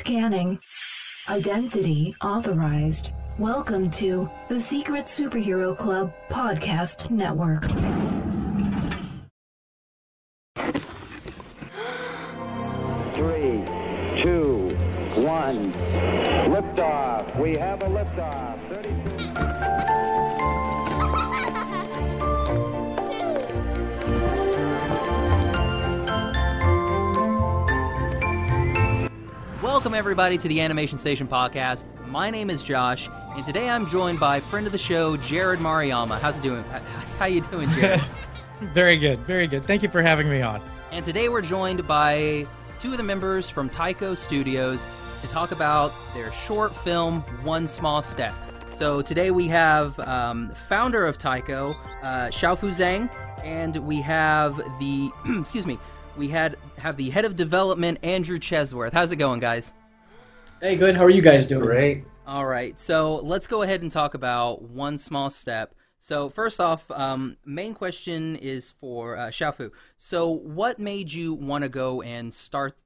Scanning. Identity authorized. Welcome to the Secret Superhero Club Podcast Network. Welcome everybody to the Animation Station podcast. My name is Josh, and today I'm joined by friend of the show, Jared Mariyama. How's it doing? How you doing, Jared? Very good, very good. Thank you for having me on. and today we're joined by two of the members from Taiko Studios to talk about their short film One Small Step. So today we have um, founder of Taiko, uh, Shaofu Zhang, and we have the excuse me, we had have the head of development Andrew Chesworth. How's it going, guys? Hey, good. How are you guys doing? Great. All right, so let's go ahead and talk about one small step. So first off, um, main question is for uh, Shaofu. So what made you want to go and start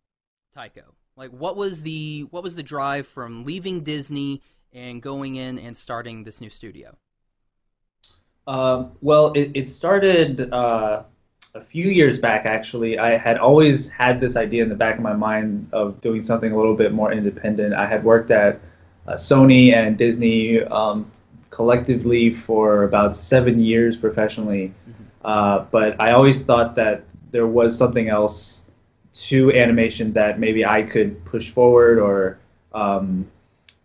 Taiko? Like, what was the what was the drive from leaving Disney and going in and starting this new studio? Uh, well, it, it started uh, a few years back, actually. I had always had this idea in the back of my mind of doing something a little bit more independent. I had worked at uh, Sony and Disney um, collectively for about seven years professionally, uh, but I always thought that there was something else to animation that maybe I could push forward or um,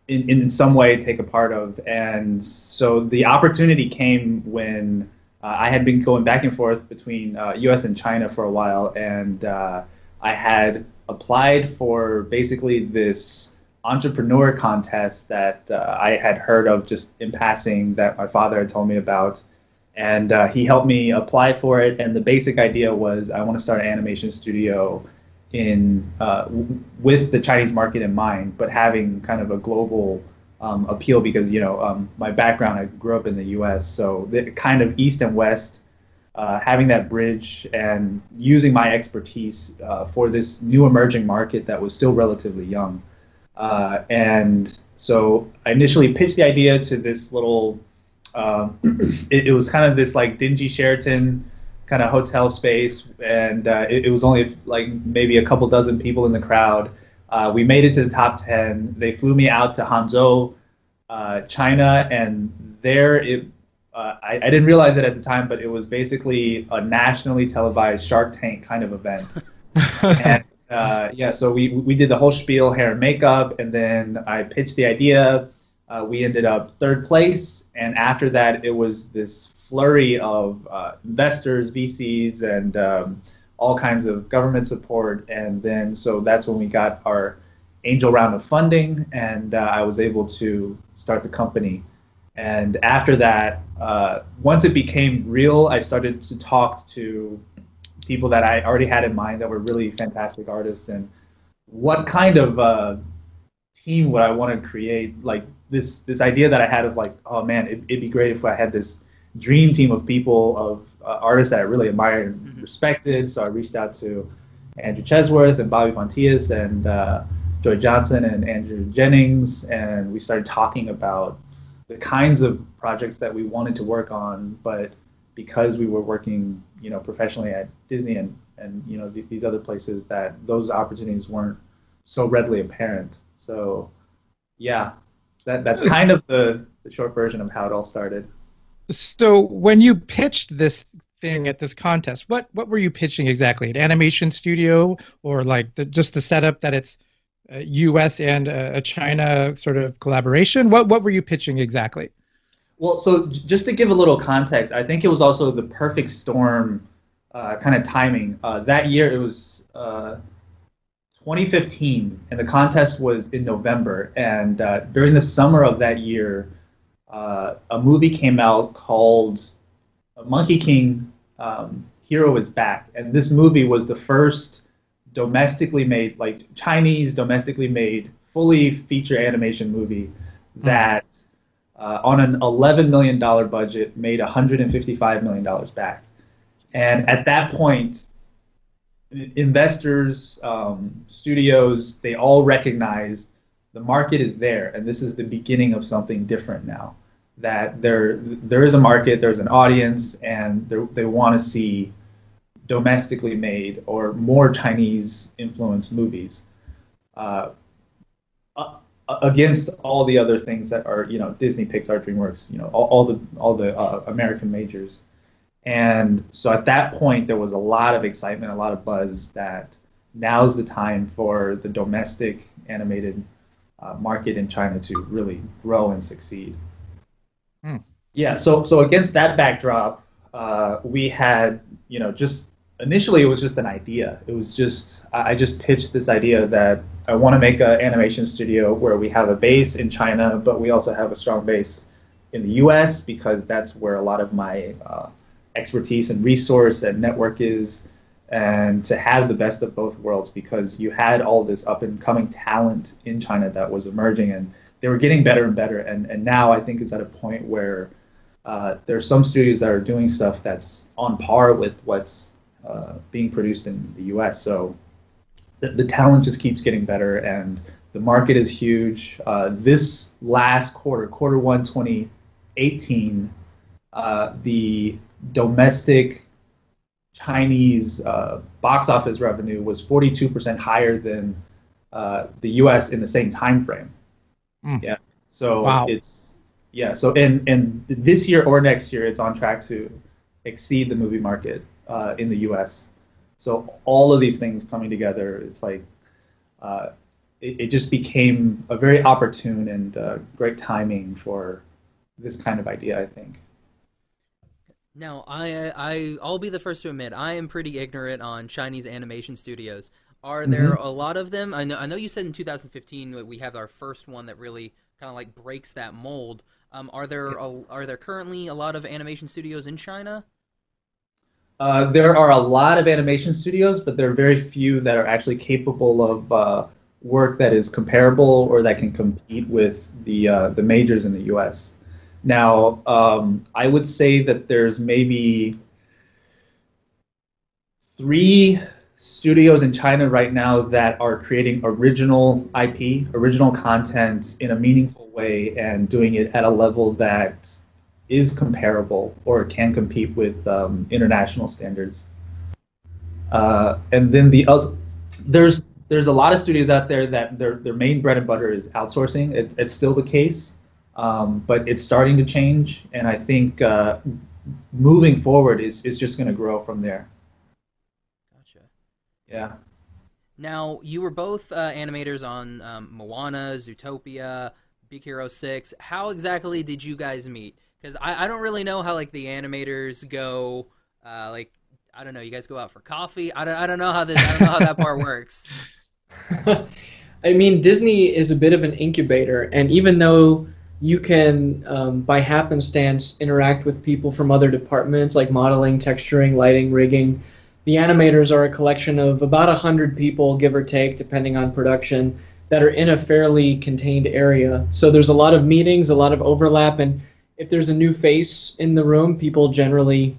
in, in some way take a part of. And so the opportunity came when uh, I had been going back and forth between uh, US and China for a while, and uh, I had applied for basically this entrepreneur contest that uh, I had heard of just in passing that my father had told me about. And uh, he helped me apply for it. And the basic idea was I want to start an animation studio in uh, w- with the Chinese market in mind, but having kind of a global um, appeal because you know um, my background I grew up in the U.S. so the kind of east and west uh, having that bridge and using my expertise uh, for this new emerging market that was still relatively young uh, and so I initially pitched the idea to this little um, it, it was kind of this like dingy Sheraton kind of hotel space and uh, it, it was only like maybe a couple dozen people in the crowd uh, we made it to the top 10. They flew me out to Hangzhou, uh, China, and there it. Uh, I, I didn't realize it at the time, but it was basically a nationally televised Shark Tank kind of event. and uh, yeah, so we we did the whole spiel, hair and makeup, and then I pitched the idea. Uh, we ended up third place, and after that, it was this flurry of uh, investors, VCs, and um, all kinds of government support. And then, so that's when we got our angel round of funding, and uh, I was able to start the company. And after that, uh, once it became real, I started to talk to people that I already had in mind that were really fantastic artists and what kind of uh, team would I want to create? Like this this idea that I had of like, oh man, it, it'd be great if I had this dream team of people of uh, artists that I really admired and respected. So I reached out to Andrew Chesworth and Bobby Pontius and uh, Joy Johnson and Andrew Jennings, and we started talking about the kinds of projects that we wanted to work on, but because we were working, you know, professionally at Disney and and you know th- these other places, that those opportunities weren't so readily apparent. So, yeah, that that's kind of the, the short version of how it all started. So, when you pitched this thing at this contest, what what were you pitching exactly? An animation studio, or like the, just the setup that it's a U.S. and a, a China sort of collaboration? What what were you pitching exactly? Well, so just to give a little context, I think it was also the perfect storm uh, kind of timing. Uh, that year, it was uh, 2015, and the contest was in November. And uh, during the summer of that year, uh, a movie came out called Monkey King um, Hero is Back. And this movie was the first domestically made, like Chinese domestically made, fully feature animation movie that uh, on an $11 million budget made $155 million back. And at that point, investors, um, studios, they all recognize the market is there, and this is the beginning of something different now. That there there is a market, there's an audience, and they want to see domestically made or more Chinese influenced movies. Uh, against all the other things that are you know Disney, Pixar, DreamWorks, you know all, all the all the uh, American majors. And so at that point, there was a lot of excitement, a lot of buzz that now's the time for the domestic animated uh, market in China to really grow and succeed. Hmm. Yeah. So so against that backdrop, uh, we had you know just initially it was just an idea. It was just I just pitched this idea that I want to make an animation studio where we have a base in China, but we also have a strong base in the U.S. because that's where a lot of my uh, expertise and resource and network is, and to have the best of both worlds because you had all this up and coming talent in China that was emerging and they were getting better and better. And and now I think it's at a point where uh, there are some studios that are doing stuff that's on par with what's uh, being produced in the U.S. So the, the, talent just keeps getting better, and the market is huge. Uh, this last quarter, quarter one, 2018, uh, the domestic Chinese uh, box office revenue was 42% higher than uh, the U.S. in the same time frame. Mm. Yeah. So wow. it's yeah. So and and this year or next year, it's on track to exceed the movie market uh, in the U.S. So all of these things coming together, it's like uh, it, it, just became a very opportune and uh, great timing for this kind of idea. I think. Now, I I I'll be the first to admit I am pretty ignorant on Chinese animation studios. Are there mm-hmm. a lot of them? I know I know you said in 2015 we have our first one that really kind of like breaks that mold. Um, are there a, are there currently a lot of animation studios in China? Uh, there are a lot of animation studios, but there are very few that are actually capable of uh, work that is comparable or that can compete with the uh, the majors in the U.S. Now, um, I would say that there's maybe three studios in China right now that are creating original IP, original content in a meaningful way, and doing it at a level that is comparable or can compete with um, international standards. Uh, and then the other, there's there's a lot of studios out there that their their main bread and butter is outsourcing. It's it's still the case, um, but it's starting to change, and I think uh, moving forward is is just going to grow from there. Gotcha. Yeah. Now you were both uh, animators on um, Moana, Zootopia, Big Hero Six. How exactly did you guys meet? because I, I don't really know how like the animators go uh, like I don't know you guys go out for coffee I don't, I don't know how this I don't know how that part works I mean Disney is a bit of an incubator and even though you can um, by happenstance interact with people from other departments like modeling texturing lighting rigging. The animators are a collection of about 100 people give or take depending on production that are in a fairly contained area. So there's a lot of meetings a lot of overlap and if there's a new face in the room, people generally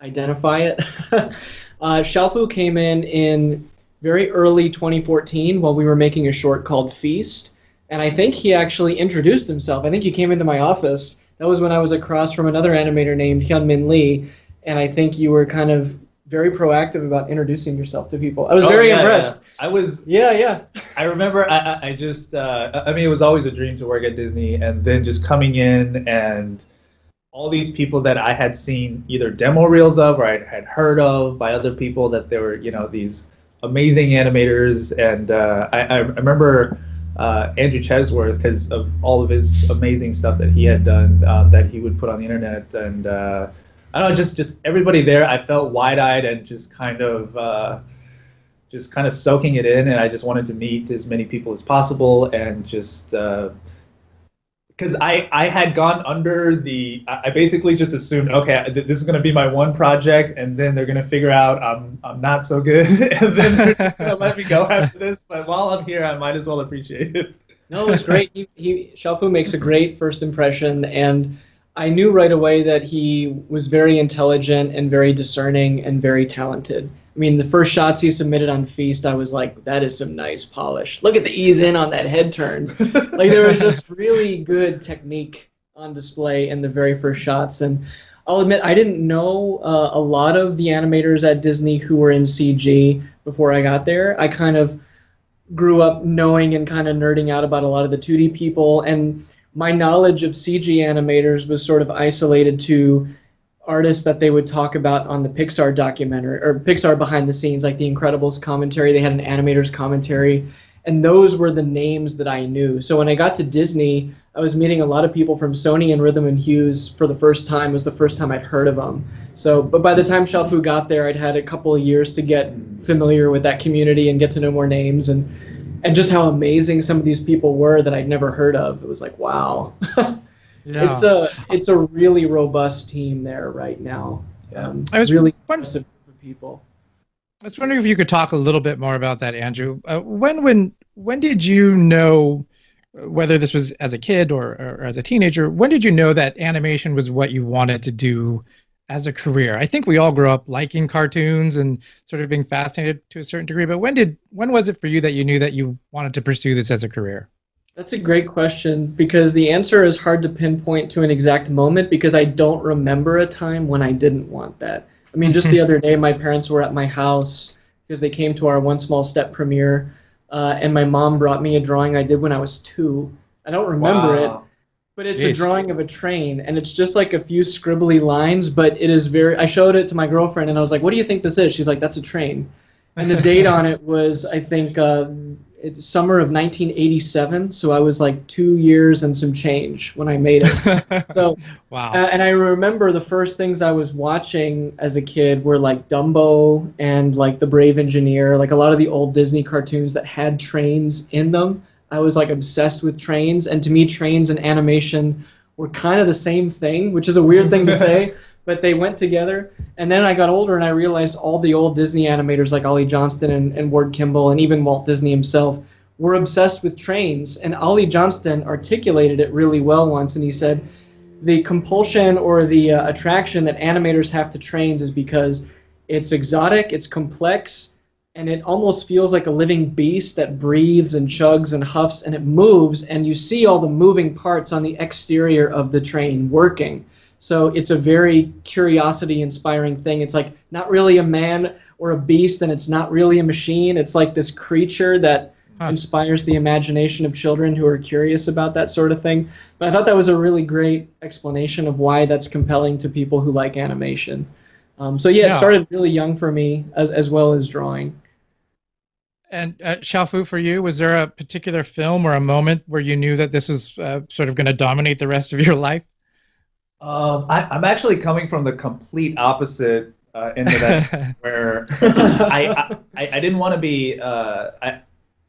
identify it. uh, Shaofu came in in very early 2014 while we were making a short called Feast, and I think he actually introduced himself. I think he came into my office. That was when I was across from another animator named Hyunmin Lee, and I think you were kind of very proactive about introducing yourself to people. I was oh, very yeah, impressed. Yeah. I was. Yeah, yeah. I remember. I, I just. Uh, I mean, it was always a dream to work at Disney, and then just coming in and all these people that I had seen either demo reels of or I had heard of by other people that they were, you know, these amazing animators, and uh, I, I remember. Uh, Andrew Chesworth, because of all of his amazing stuff that he had done, uh, that he would put on the internet, and uh, I don't know, just just everybody there. I felt wide-eyed and just kind of uh, just kind of soaking it in, and I just wanted to meet as many people as possible, and just because I I had gone under the I basically just assumed okay this is going to be my one project, and then they're going to figure out I'm I'm not so good, and then they're just going to let me go after this. But while I'm here, I might as well appreciate it. No, it was great. He, he Shaofu makes a great first impression, and I knew right away that he was very intelligent and very discerning and very talented. I mean, the first shots he submitted on Feast, I was like, that is some nice polish. Look at the ease in on that head turn. like there was just really good technique on display in the very first shots. And I'll admit, I didn't know uh, a lot of the animators at Disney who were in CG before I got there. I kind of grew up knowing and kind of nerding out about a lot of the 2D people. And my knowledge of CG animators was sort of isolated to artists that they would talk about on the Pixar documentary or Pixar behind the scenes, like the Incredibles commentary. They had an animator's commentary, and those were the names that I knew. So when I got to Disney, I was meeting a lot of people from Sony and Rhythm and Hues for the first time. It was the first time I'd heard of them. So, but by the time Shaofu got there, I'd had a couple of years to get familiar with that community and get to know more names and and just how amazing some of these people were that I'd never heard of. It was like, wow. Yeah. It's a it's a really robust team there right now. Um, I was really won- impressive group of people. I was wondering if you could talk a little bit more about that, Andrew. Uh, when when when did you know, whether this was as a kid or, or as a teenager, when did you know that animation was what you wanted to do as a career? I think we all grew up liking cartoons and sort of being fascinated to a certain degree. But when did when was it for you that you knew that you wanted to pursue this as a career? That's a great question because the answer is hard to pinpoint to an exact moment because I don't remember a time when I didn't want that. I mean, just the other day, my parents were at my house because they came to our One Small Step premiere, uh, and my mom brought me a drawing I did when I was two. I don't remember it, but it's a drawing of a train, and it's just like a few scribbly lines, but it is very. I showed it to my girlfriend, and I was like, "What do you think this is?" She's like, "That's a train," and the date on it was, I think, uh, summer of 1987. So I was like two years and some change when I made it. So wow. uh, and I remember the first things I was watching as a kid were like Dumbo and like The Brave Engineer, like a lot of the old Disney cartoons that had trains in them. I was like obsessed with trains, and to me, trains and animation were kind of the same thing, which is a weird thing to say, but they went together. And then I got older and I realized all the old Disney animators like Ollie Johnston and, and Ward Kimball and even Walt Disney himself were obsessed with trains. And Ollie Johnston articulated it really well once, and he said, the compulsion or the uh, attraction that animators have to trains is because it's exotic, it's complex, and it almost feels like a living beast that breathes and chugs and huffs and it moves, and you see all the moving parts on the exterior of the train working. So it's a very curiosity inspiring thing. It's like not really a man or a beast, and it's not really a machine. It's like this creature that Huh. inspires the imagination of children who are curious about that sort of thing. But I thought that was a really great explanation of why that's compelling to people who like animation. Um, so yeah, it started really young for me, as as well as drawing. And uh, Shaofu, for you, was there a particular film or a moment where you knew that this was uh, sort of going to dominate the rest of your life? Um, I, I'm actually coming from the complete opposite uh, end of that, where I, I I didn't want to be. Uh, I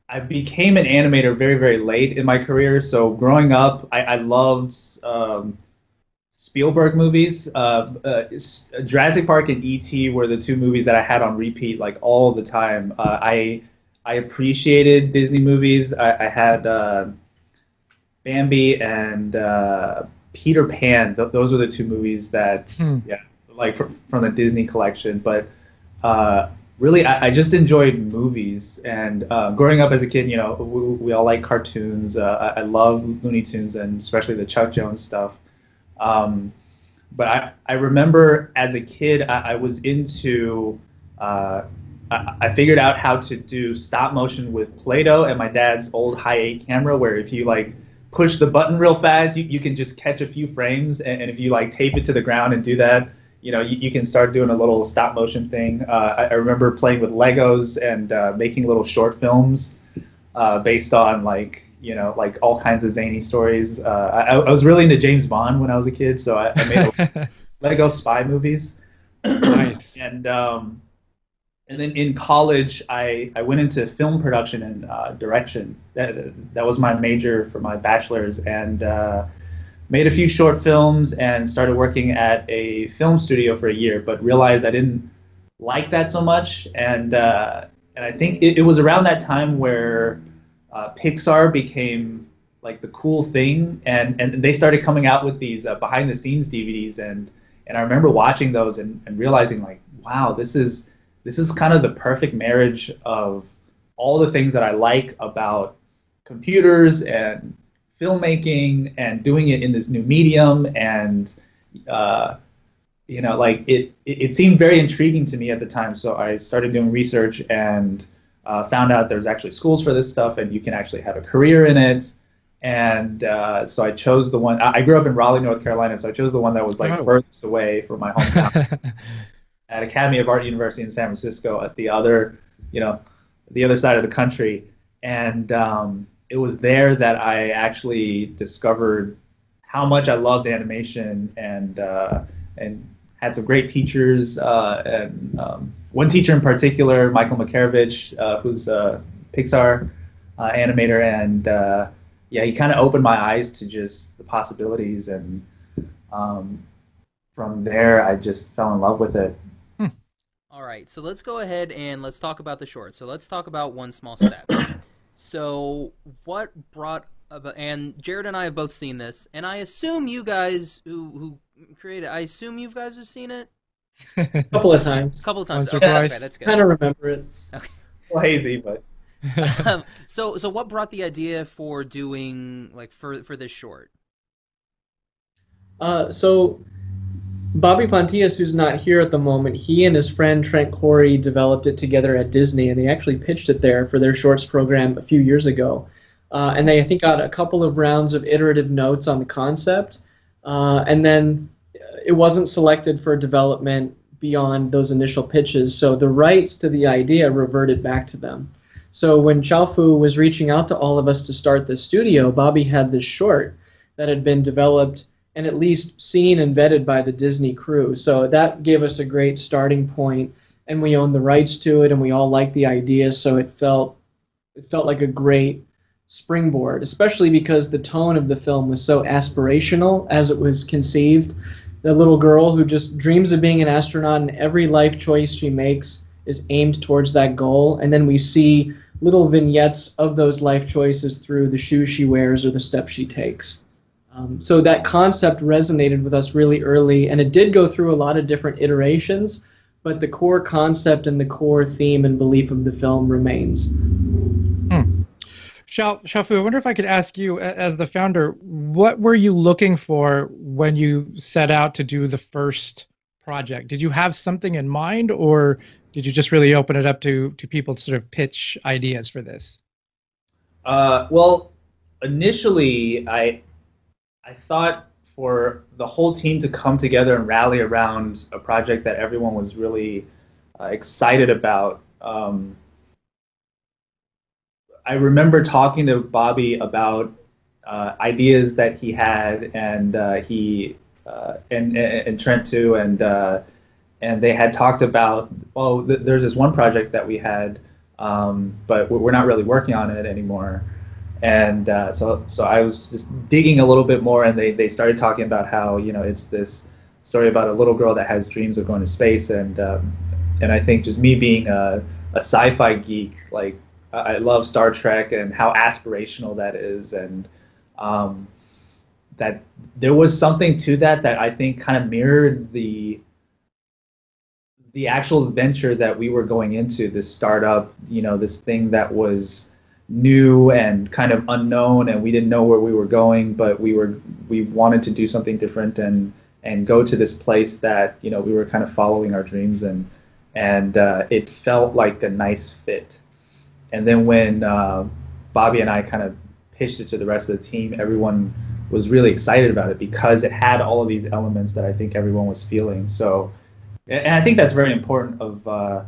I became an animator very very late in my career. So growing up, I, I loved um, Spielberg movies. Uh, uh, Jurassic Park and E.T. were the two movies that I had on repeat like all the time. Uh, I I appreciated Disney movies. I, I had uh, Bambi and uh, Peter Pan. Th- those were the two movies that Hmm. yeah like fr- from the Disney collection. But uh, really, I, I just enjoyed movies. And uh, growing up as a kid, you know, we, we all like cartoons. Uh, I, I love Looney Tunes and especially the Chuck Jones stuff. Um, but I, I remember as a kid, I, I was into. Uh, I, I figured out how to do stop motion with Play-Doh and my dad's old high eight camera, where if you like push the button real fast, you, you can just catch a few frames, and, and if you like tape it to the ground and do that, you know, you, you can start doing a little stop motion thing. Uh, I, I remember playing with Legos and uh, making little short films uh, based on like you know like all kinds of zany stories. Uh, I, I was really into James Bond when I was a kid, so I, I made a Lego spy movies. nice. and um, and then in college, I, I went into film production and uh, direction. That that was my major for my bachelor's, and uh, made a few short films and started working at a film studio for a year. But realized I didn't like that so much, and uh, and I think it, it was around that time where uh, Pixar became like the cool thing, and and they started coming out with these uh, behind the scenes DVDs, and and I remember watching those and, and realizing like, wow, this is this is kind of the perfect marriage of all the things that I like about computers and filmmaking and doing it in this new medium and uh, you know like it, it, it seemed very intriguing to me at the time. So i started doing research and uh, found out there's actually schools for this stuff and you can actually have a career in it. And uh, so i chose the one i grew up in raleigh north carolina so i chose the one that was like Oh. furthest away from my hometown at academy of art university in san francisco at the other you know the other side of the country. And um, it was there that i actually discovered how much i loved animation and uh, and had some great teachers uh, and um, one teacher in particular michael makarewicz uh, who's a pixar uh, animator. And uh, yeah he kind of opened my eyes to just the possibilities. And um, from there i just fell in love with it All right, so let's go ahead and let's talk about the short. So let's talk about one small step. so what brought about, and Jared and I have both seen this, and I assume you guys who who created, I assume you guys have seen it A couple of times. a couple of times. Once Okay, okay, that's good. Kind of remember it. well, hazy but um, so so what brought the idea for doing like for for this short? Uh, so Bobby Pontius, who's not here at the moment, he and his friend Trent Correy developed it together at Disney, and they actually pitched it there for their shorts program a few years ago. Uh, and they, I think, got a couple of rounds of iterative notes on the concept, uh, and then it wasn't selected for development beyond those initial pitches. So the rights to the idea reverted back to them. So when Shaofu was reaching out to all of us to start the studio, Bobby had this short that had been developed and at least seen and vetted by the Disney crew. So that gave us a great starting point, and we owned the rights to it, and we all liked the idea. So it felt it felt like a great springboard, especially because the tone of the film was so aspirational as it was conceived. The little girl who just dreams of being an astronaut, and every life choice she makes is aimed towards that goal. And then we see little vignettes of those life choices through the shoes she wears or the steps she takes. Um, so that concept resonated with us really early, and it did go through a lot of different iterations, but the core concept and the core theme and belief of the film remains. Shao, Shaofu, I wonder if I could ask you, as the founder, what were you looking for when you set out to do the first project? Did you have something in mind, or did you just really open it up to to people to sort of pitch ideas for this? Uh, well, initially, I I thought for the whole team to come together and rally around a project that everyone was really uh, excited about. Um, I remember talking to Bobby about uh, ideas that he had, and uh, he uh, and, and Trent too, and uh, and they had talked about oh, th- there's this one project that we had, um, but we're not really working on it anymore. And uh, so so I was just digging a little bit more, and they they started talking about how you know it's this story about a little girl that has dreams of going to space, and um, and I think just me being a, a sci-fi geek, like I love Star Trek and how aspirational that is, and um, that there was something to that that I think kind of mirrored the the actual venture that we were going into, this startup, you know, this thing that was new and kind of unknown, and we didn't know where we were going, but we were we wanted to do something different and and go to this place that you know we were kind of following our dreams and and uh, it felt like a nice fit. And then when uh, Bobby and I kind of pitched it to the rest of the team, everyone was really excited about it because it had all of these elements that I think everyone was feeling. So, and I think that's very important of uh,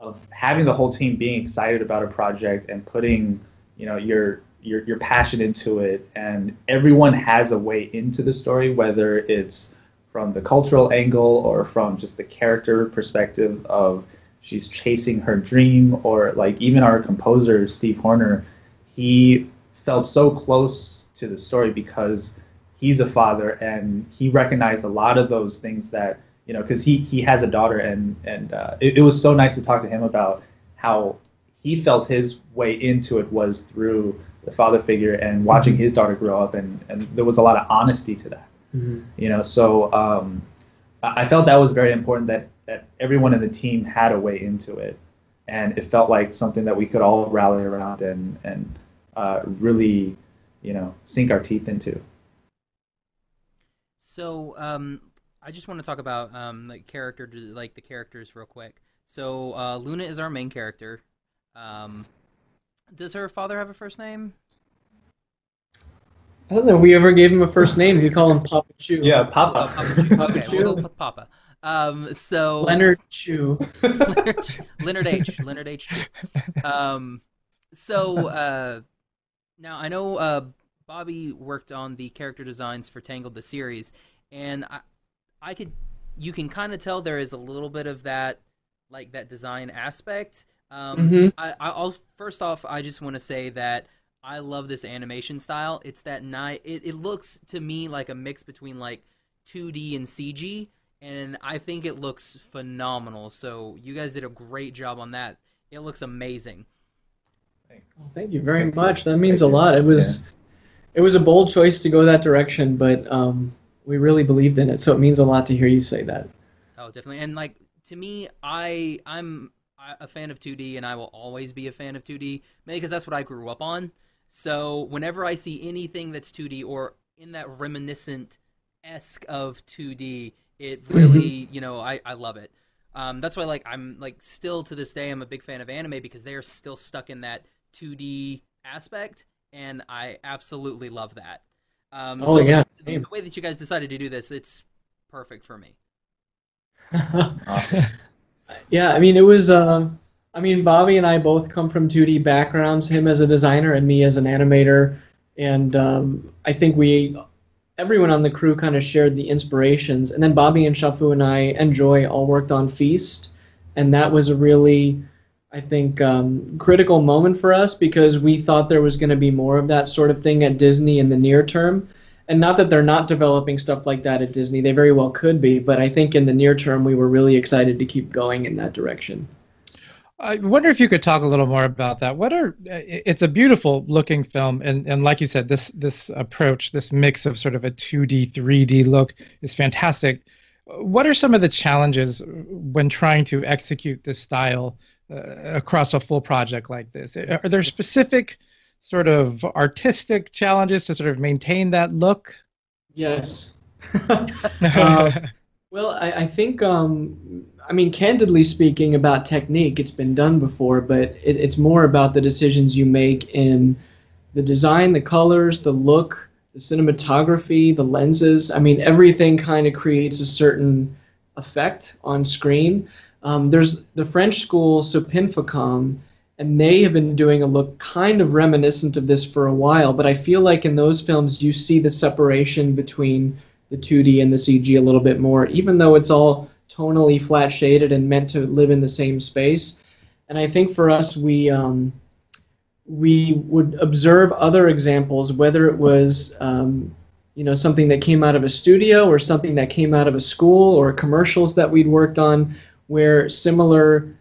of having the whole team being excited about a project and putting you know your your your passion into it, and everyone has a way into the story, whether it's from the cultural angle or from just the character perspective of she's chasing her dream or like even our composer Steve Horner he felt so close to the story because he's a father and he recognized a lot of those things that you know because he he has a daughter and and uh, it, it was so nice to talk to him about how he felt his way into it was through the father figure and watching his daughter grow up and and there was a lot of honesty to that you know so um, I I felt that was very important that that everyone in the team had a way into it, and it felt like something that we could all rally around and and uh, really, you know, sink our teeth into. So, um, I just want to talk about um, like character, like the characters, real quick. So, uh, Luna is our main character. Um, does her father have a first name? I don't know we ever gave him a first name. We call him Papa Chu. Yeah, Oh, Papa. Papa Chu. Okay, Chu. we'll go with Papa. Um, so Leonard Chu. Leonard, Leonard H. Leonard H. Um, so uh, now I know uh, Bobby worked on the character designs for Tangled the series, and I, I could, you can kind of tell there is a little bit of that, like that design aspect. Um, Mhm. I, I'll first off, I just want to say that I love this animation style. It's that night. It, it looks to me like a mix between like 2D and CG, and I think it looks phenomenal. So you guys did a great job on that. It looks amazing. Well, thank you very much. That means a lot. It was, it was a bold choice to go that direction, but um, we really believed in it. So it means a lot to hear you say that. Oh, definitely. And like to me, I I'm a fan of 2D, and I will always be a fan of 2D, mainly because that's what I grew up on. So whenever I see anything that's 2D or in that reminiscent esque of 2D, it really, you know, I I love it. Um, that's why like I'm like still to this day I'm a big fan of anime because they are still stuck in that 2D aspect, and I absolutely love that. Um, Oh, so yeah, the, the way that you guys decided to do this, it's perfect for me. Awesome. Yeah, I mean, it was. Uh, I mean, Bobby and I both come from 2D backgrounds. Him as a designer and me as an animator, and um, I think we, everyone on the crew, kind of shared the inspirations. And then Bobby and Shaofu and I and Joy all worked on Feast, and that was a really, I think, um, critical moment for us because we thought there was going to be more of that sort of thing at Disney in the near term. And not that they're not developing stuff like that at Disney, they very well could be, but I think in the near term we were really excited to keep going in that direction. I wonder if you could talk a little more about that. What are it's a beautiful looking film and, and like you said this this approach this mix of sort of a 2D 3D look is fantastic. What are some of the challenges when trying to execute this style across a full project like this? Are there specific sort of artistic challenges to sort of maintain that look? Yes. Uh, well, I, I think, um, I mean, candidly speaking about technique, it's been done before, but it, it's more about the decisions you make in the design, the colors, the look, the cinematography, the lenses. I mean, everything kind of creates a certain effect on screen. Um, there's the French school, Supinfocom, and they have been doing a look kind of reminiscent of this for a while, but I feel like in those films you see the separation between the 2D and the CG a little bit more, even though it's all tonally flat shaded and meant to live in the same space. And I think for us, we um, we would observe other examples, whether it was um, you know something that came out of a studio or something that came out of a school or commercials that we'd worked on, where similar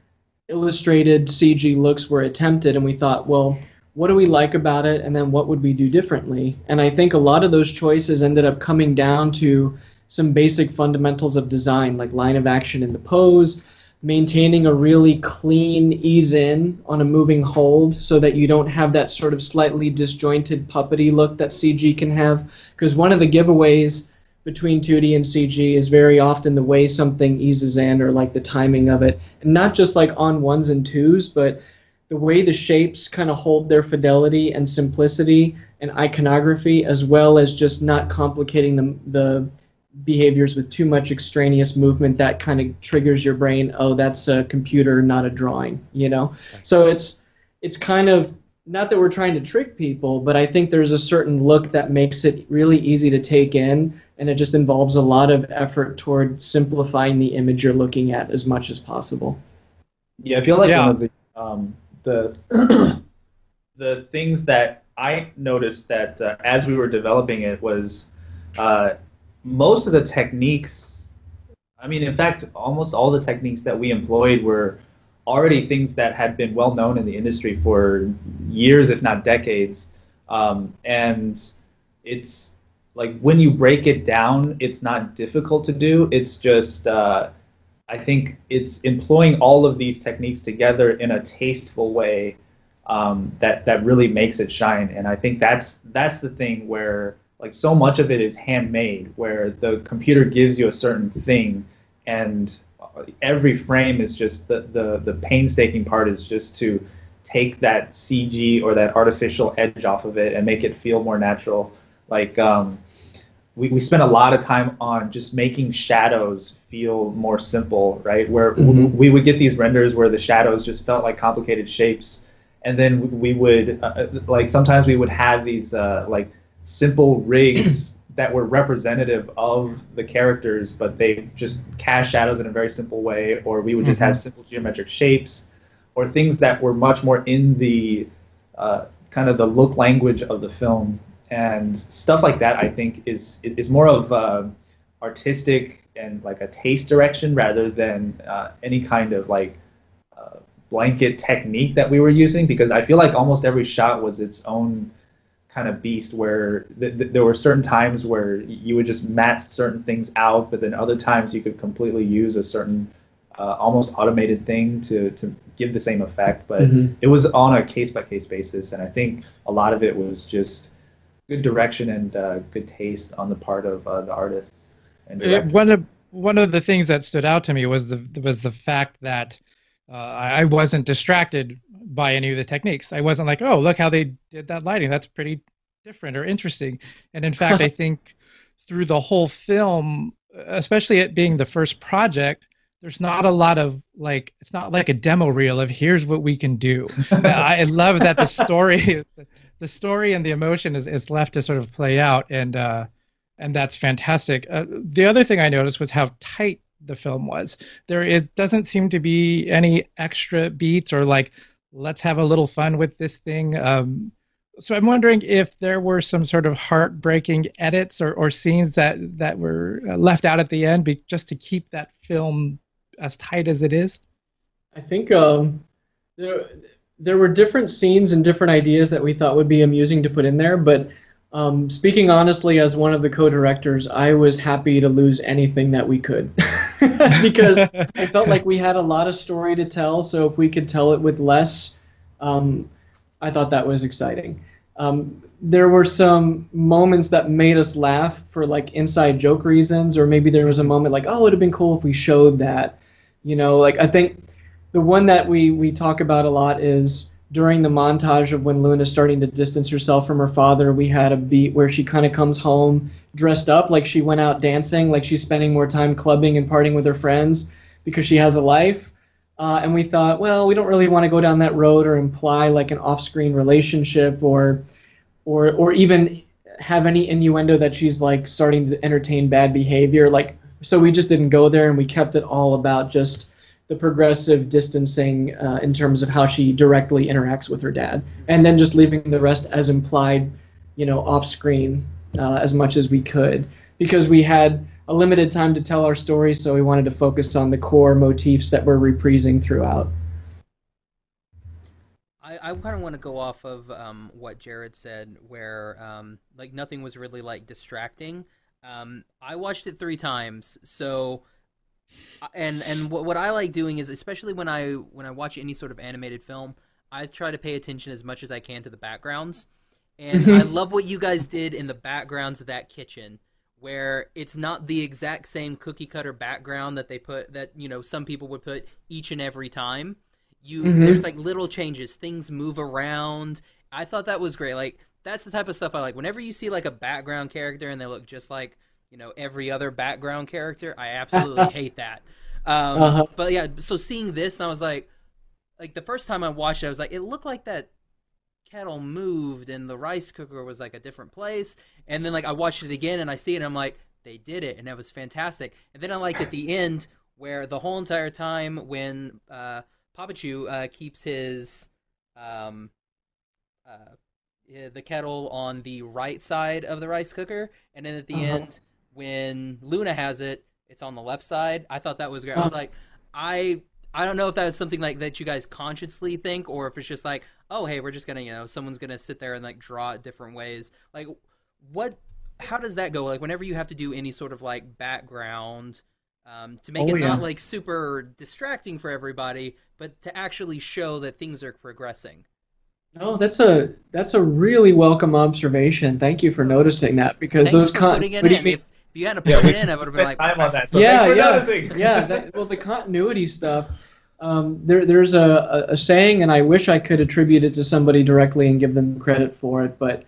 illustrated CG looks were attempted, and we thought, well, what do we like about it, and then what would we do differently? And I think a lot of those choices ended up coming down to some basic fundamentals of design, like line of action in the pose, maintaining a really clean ease in on a moving hold so that you don't have that sort of slightly disjointed puppety look that CG can have. Because one of the giveaways between 2D and CG is very often the way something eases in or like the timing of it. And not just like on ones and twos, but the way the shapes kind of hold their fidelity and simplicity and iconography, as well as just not complicating the, the behaviors with too much extraneous movement that kind of triggers your brain. Oh, that's a computer, not a drawing. You know, so it's it's kind of not that we're trying to trick people, but I think there's a certain look that makes it really easy to take in, and it just involves a lot of effort toward simplifying the image you're looking at as much as possible. Yeah, I feel like Yeah. one of the um, the the things that I noticed that uh, as we were developing it was uh, most of the techniques. I mean, in fact, almost all the techniques that we employed were already things that had been well known in the industry for years, if not decades. Um, and it's like when you break it down, it's not difficult to do. It's just uh, I think it's employing all of these techniques together in a tasteful way um, that that really makes it shine. And I think that's that's the thing where like so much of it is handmade, where the computer gives you a certain thing, and every frame is just the the the painstaking part is just to take that CG or that artificial edge off of it and make it feel more natural. Like um, we, we spent a lot of time on just making shadows feel more simple, right? Where mm-hmm. we would get these renders where the shadows just felt like complicated shapes and then we would uh, uh, like sometimes we would have these uh, like simple rigs that were representative of the characters, but they just cast shadows in a very simple way, or we would just mm-hmm. have simple geometric shapes, or things that were much more in the uh, kind of the look language of the film, and stuff like that. I think is is more of uh, artistic and like a taste direction rather than uh, any kind of like blanket technique that we were using because I feel like almost every shot was its own kind of beast where th- th- there were certain times where you would just match certain things out, but then other times you could completely use a certain uh, almost automated thing to, to give the same effect. But mm-hmm. it was on a case by case basis, and I think a lot of it was just good direction and uh, good taste on the part of uh, the artists. And it, one of one of the things that stood out to me was the was the fact that uh, I wasn't distracted by any of the techniques. I wasn't like, oh, look how they did that lighting. That's pretty different or interesting. And in fact, I think through the whole film, especially it being the first project, there's not a lot of like it's not like a demo reel of here's what we can do. I love that the story, the story and the emotion is, is left to sort of play out, and uh, and that's fantastic. Uh, the other thing I noticed was how tight the film was. There it doesn't seem to be any extra beats or like let's have a little fun with this thing. Um, so I'm wondering if there were some sort of heartbreaking edits or, or scenes that that were uh, left out at the end, be, just to keep that film as tight as it is. I think um, there there were different scenes and different ideas that we thought would be amusing to put in there, but um, speaking honestly, as one of the co-directors, I was happy to lose anything that we could, because I felt like we had a lot of story to tell. So if we could tell it with less, um, I thought that was exciting. Um, there were some moments that made us laugh for like inside joke reasons, or maybe there was a moment like, oh, it would have been cool if we showed that. You know, like I think the one that we we talk about a lot is during the montage of when Luna's starting to distance herself from her father, we had a beat where she kind of comes home dressed up like she went out dancing, like she's spending more time clubbing and partying with her friends because she has a life. Uh, and we thought, well, we don't really want to go down that road or imply like an off-screen relationship or, or, or even have any innuendo that she's like starting to entertain bad behavior. Like, so we just didn't go there, and we kept it all about just the progressive distancing uh, in terms of how she directly interacts with her dad, and then just leaving the rest as implied, you know, off screen uh, as much as we could because we had a limited time to tell our story, so we wanted to focus on the core motifs that we're reprising throughout. I, kind of want to go off of um, what Jared said, where um, like nothing was really like distracting. Um, I watched it three times, so and and what, what I like doing is especially when I when I watch any sort of animated film, I try to pay attention as much as I can to the backgrounds. And I love what you guys did in the backgrounds of that kitchen where it's not the exact same cookie cutter background that they put that you know some people would put each and every time. You mm-hmm. there's like little changes, things move around. I thought that was great. Like that's the type of stuff I like. Whenever you see like a background character and they look just like you know every other background character. I absolutely hate that. Um, uh-huh. But yeah, so seeing this, I was like, like the first time I watched it, I was like, it looked like that kettle moved and the rice cooker was like a different place. And then like I watched it again and I see it, and I'm like, they did it, and that was fantastic. And then I like at the end where the whole entire time when uh, Papachu uh, keeps his um, uh, the kettle on the right side of the rice cooker, and then at the uh-huh. end when Luna has it, it's on the left side. I thought that was great. I was like, I I don't know if that is something like that you guys consciously think, or if it's just like, oh hey, we're just gonna you know someone's gonna sit there and like draw it different ways. Like, what? How does that go? Like, whenever you have to do any sort of like background um, to make Oh, it yeah. not like super distracting for everybody, but to actually show that things are progressing. No, that's a that's a really welcome observation. Thank you for noticing that because Thanks those con- putting it what do you in. mean? If, if you hadn't put we it in, I would have been like, time on that. So yeah, for yeah, noticing. yeah. That, well, the continuity stuff. Um, there, there's a, a, a saying, and I wish I could attribute it to somebody directly and give them credit for it. But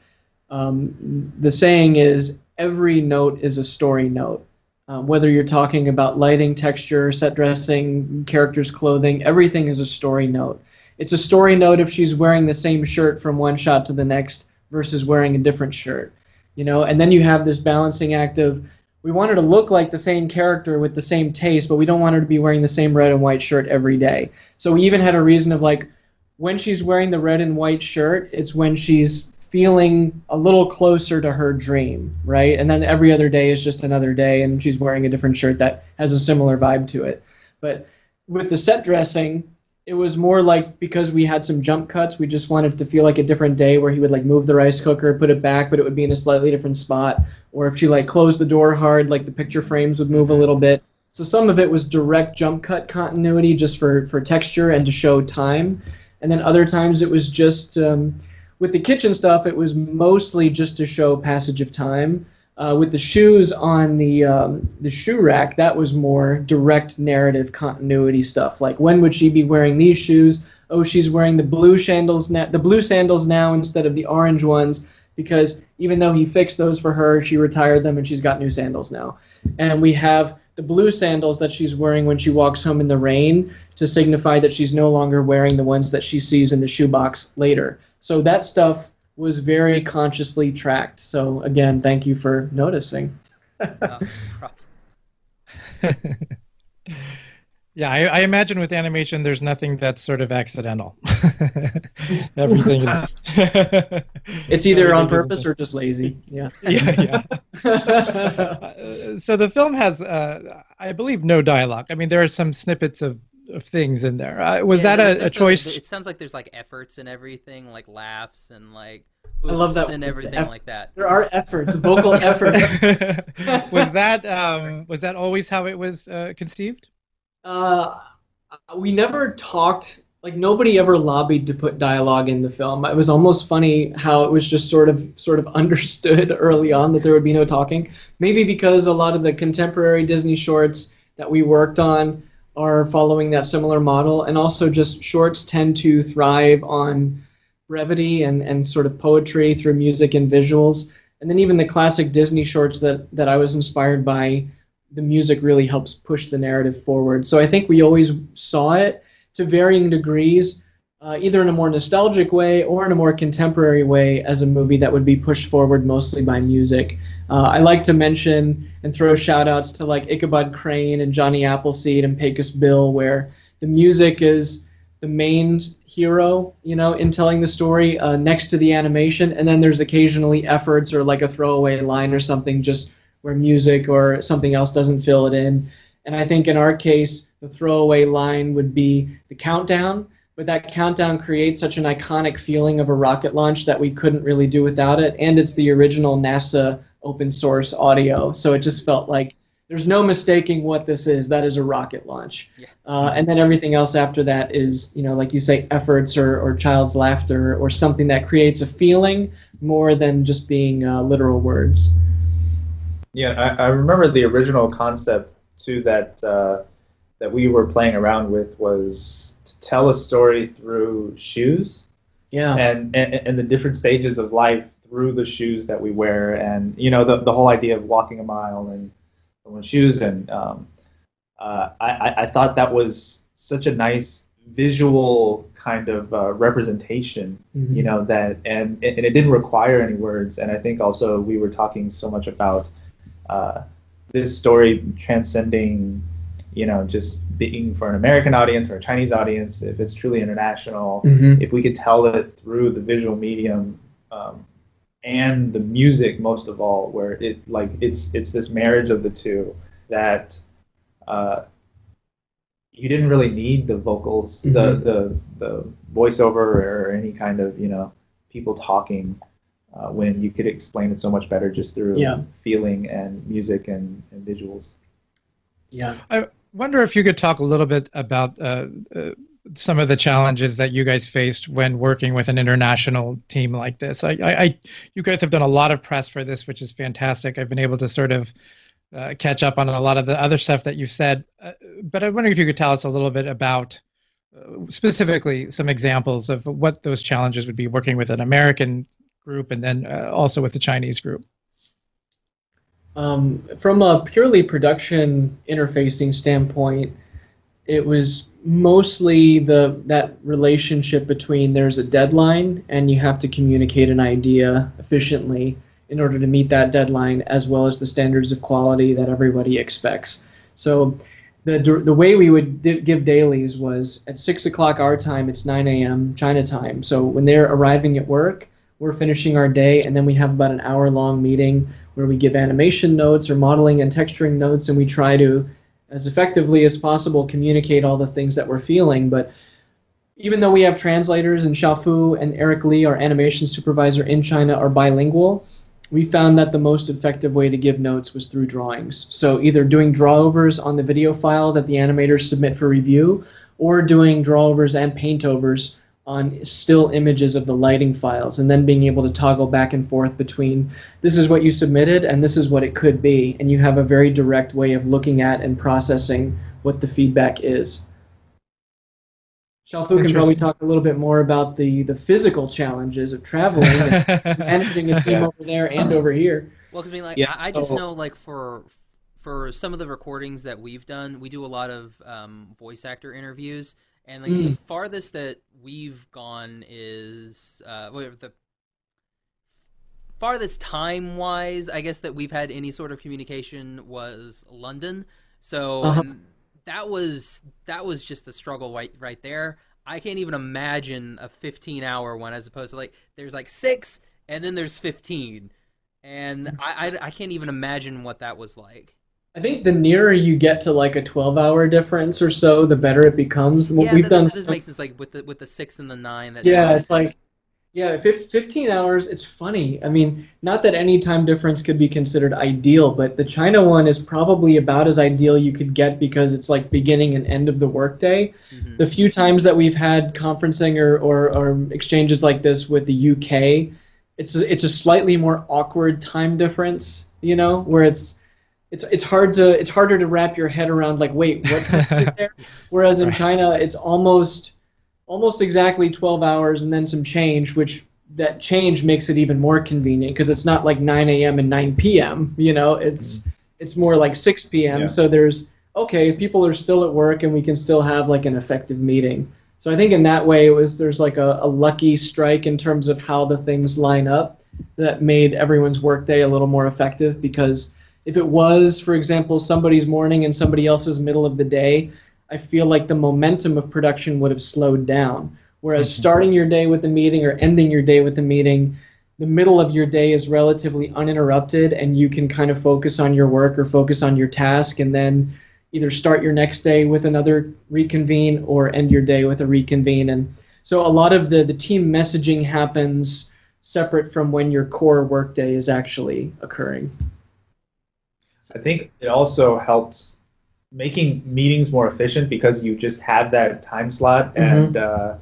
um, the saying is, every note is a story note. Um, whether you're talking about lighting, texture, set dressing, characters' clothing, everything is a story note. It's a story note if she's wearing the same shirt from one shot to the next versus wearing a different shirt. You know, and then you have this balancing act of we want her to look like the same character with the same taste, but we don't want her to be wearing the same red and white shirt every day. So we even had a reason of like when she's wearing the red and white shirt, it's when she's feeling a little closer to her dream, right? And then every other day is just another day and she's wearing a different shirt that has a similar vibe to it. But with the set dressing, it was more like because we had some jump cuts, we just wanted it to feel like a different day where he would like move the rice cooker, put it back, but it would be in a slightly different spot. Or if she like closed the door hard, like the picture frames would move a little bit. So some of it was direct jump cut continuity just for, for texture and to show time. And then other times it was just um, with the kitchen stuff, it was mostly just to show passage of time. Uh, with the shoes on the um, the shoe rack, that was more direct narrative continuity stuff. Like when would she be wearing these shoes? Oh, she's wearing the blue sandals now. The blue sandals now instead of the orange ones because even though he fixed those for her, she retired them and she's got new sandals now. And we have the blue sandals that she's wearing when she walks home in the rain to signify that she's no longer wearing the ones that she sees in the shoebox later. So that stuff was very consciously tracked. So again, thank you for noticing. Yeah, I, I imagine with animation, there's nothing that's sort of accidental. Everything is. It's either on purpose or just lazy. Yeah. Yeah, yeah. Uh, so the film has, uh, I believe, no dialogue. I mean, there are some snippets of, of things in there. Uh, was Yeah, that a, a there's the- choice? it sounds like there's like efforts and everything, like laughs and like I love that and everything efforts. like that. There are efforts, vocal efforts. was that um, was that always how it was uh, conceived? Uh, we never talked. Like nobody ever lobbied to put dialogue in the film. It was almost funny how it was just sort of sort of understood early on that there would be no talking. Maybe because a lot of the contemporary Disney shorts that we worked on are following that similar model, and also just shorts tend to thrive on brevity and, and sort of poetry through music and visuals. And then even the classic Disney shorts that, that I was inspired by, the music really helps push the narrative forward. So I think we always saw it to varying degrees, uh, either in a more nostalgic way or in a more contemporary way as a movie that would be pushed forward mostly by music. Uh, I like to mention and throw shout outs to like Ichabod Crane and Johnny Appleseed and Pecos Bill, where the music is the main hero, you know, in telling the story uh, next to the animation, and then there's occasionally efforts or like a throwaway line or something just where music or something else doesn't fill it in. And I think in our case, the throwaway line would be the countdown, but that countdown creates such an iconic feeling of a rocket launch that we couldn't really do without it. And it's the original NASA open source audio, so it just felt like there's no mistaking what this is. That is a rocket launch. Yeah. Uh, and then everything else after that is, you know, like you say, efforts or, or child's laughter or something that creates a feeling more than just being uh, literal words. Yeah, I, I remember the original concept too that uh, that we were playing around with was to tell a story through shoes Yeah. and, and and the different stages of life through the shoes that we wear, and you know the the whole idea of walking a mile in someone's shoes, and um, uh, I I- thought that was such a nice visual kind of uh, representation Mhm. you know that and and it didn't require any words and i think also we were talking so much about uh, this story transcending you know just being for an american audience or a chinese audience if it's truly international Mhm. if we could tell it through the visual medium um, and the music most of all where it like it's it's this marriage of the two that uh, you didn't really need the vocals the, Mhm. the the voiceover or any kind of you know people talking uh, when you could explain it so much better just through Yeah. feeling and music and, and visuals Yeah. I wonder if you could talk a little bit about uh, uh, some of the challenges that you guys faced when working with an international team like this. I, I, I you guys have done a lot of press for this, which is fantastic. I've been able to sort of uh, catch up on a lot of the other stuff that you've said, uh, but I'm wondering if you could tell us a little bit about uh, specifically some examples of what those challenges would be working with an American group and then uh, also with the Chinese group. Um, from a purely production interfacing standpoint, it was mostly the that relationship between there's a deadline and you have to communicate an idea efficiently in order to meet that deadline as well as the standards of quality that everybody expects. So the the way we would di- give dailies was at six o'clock our time, it's 9 a.m. China time. So when they're arriving at work, we're finishing our day, and then we have about an hour long meeting where we give animation notes or modeling and texturing notes, and we try to as effectively as possible communicate all the things that we're feeling. But even though we have translators and Shaofu and Eric Lee, our animation supervisor in China, are bilingual, we found that the most effective way to give notes was through drawings. So either doing drawovers on the video file that the animators submit for review, or doing drawovers and paintovers on still images of the lighting files and then being able to toggle back and forth between this is what you submitted and this is what it could be. And you have a very direct way of looking at and processing what the feedback is. Shaofu can probably talk a little bit more about the, the physical challenges of traveling and managing a team over there and over here. Well, because I mean, like, yeah, I, I just so, know, like, for for some of the recordings that we've done, we do a lot of um, voice actor interviews, and like mm. the farthest that we've gone is uh, the farthest time wise, I guess that we've had any sort of communication was London. So uh-huh. that was that was just a struggle right right there. I can't even imagine a 15 hour one as opposed to like there's like six and then there's 15, and mm. I I, I can't even imagine what that was like. I think the nearer you get to like a 12 hour difference or so, the better it becomes. What yeah, we've that, done. That makes sense, like with the with the six and the nine. That yeah, it's like yeah, 15 hours. It's funny. I mean, not that any time difference could be considered ideal, but the China one is probably about as ideal you could get because it's like beginning and end of the workday. Mm-hmm. The few times that we've had conferencing or, or, or exchanges like this with the UK, it's a, it's a slightly more awkward time difference. You know, where it's it's it's hard to it's harder to wrap your head around like wait what there whereas in right. China it's almost almost exactly 12 hours and then some change which that change makes it even more convenient because it's not like 9 a.m. and 9 p.m. you know it's mm-hmm. it's more like 6 p.m. Yeah. so there's okay people are still at work and we can still have like an effective meeting so I think in that way it was there's like a, a lucky strike in terms of how the things line up that made everyone's workday a little more effective because if it was, for example, somebody's morning and somebody else's middle of the day, I feel like the momentum of production would have slowed down. Whereas mm-hmm. starting your day with a meeting or ending your day with a meeting, the middle of your day is relatively uninterrupted and you can kind of focus on your work or focus on your task and then either start your next day with another reconvene or end your day with a reconvene. And so a lot of the, the team messaging happens separate from when your core workday is actually occurring. I think it also helps making meetings more efficient because you just have that time slot mm-hmm. and uh,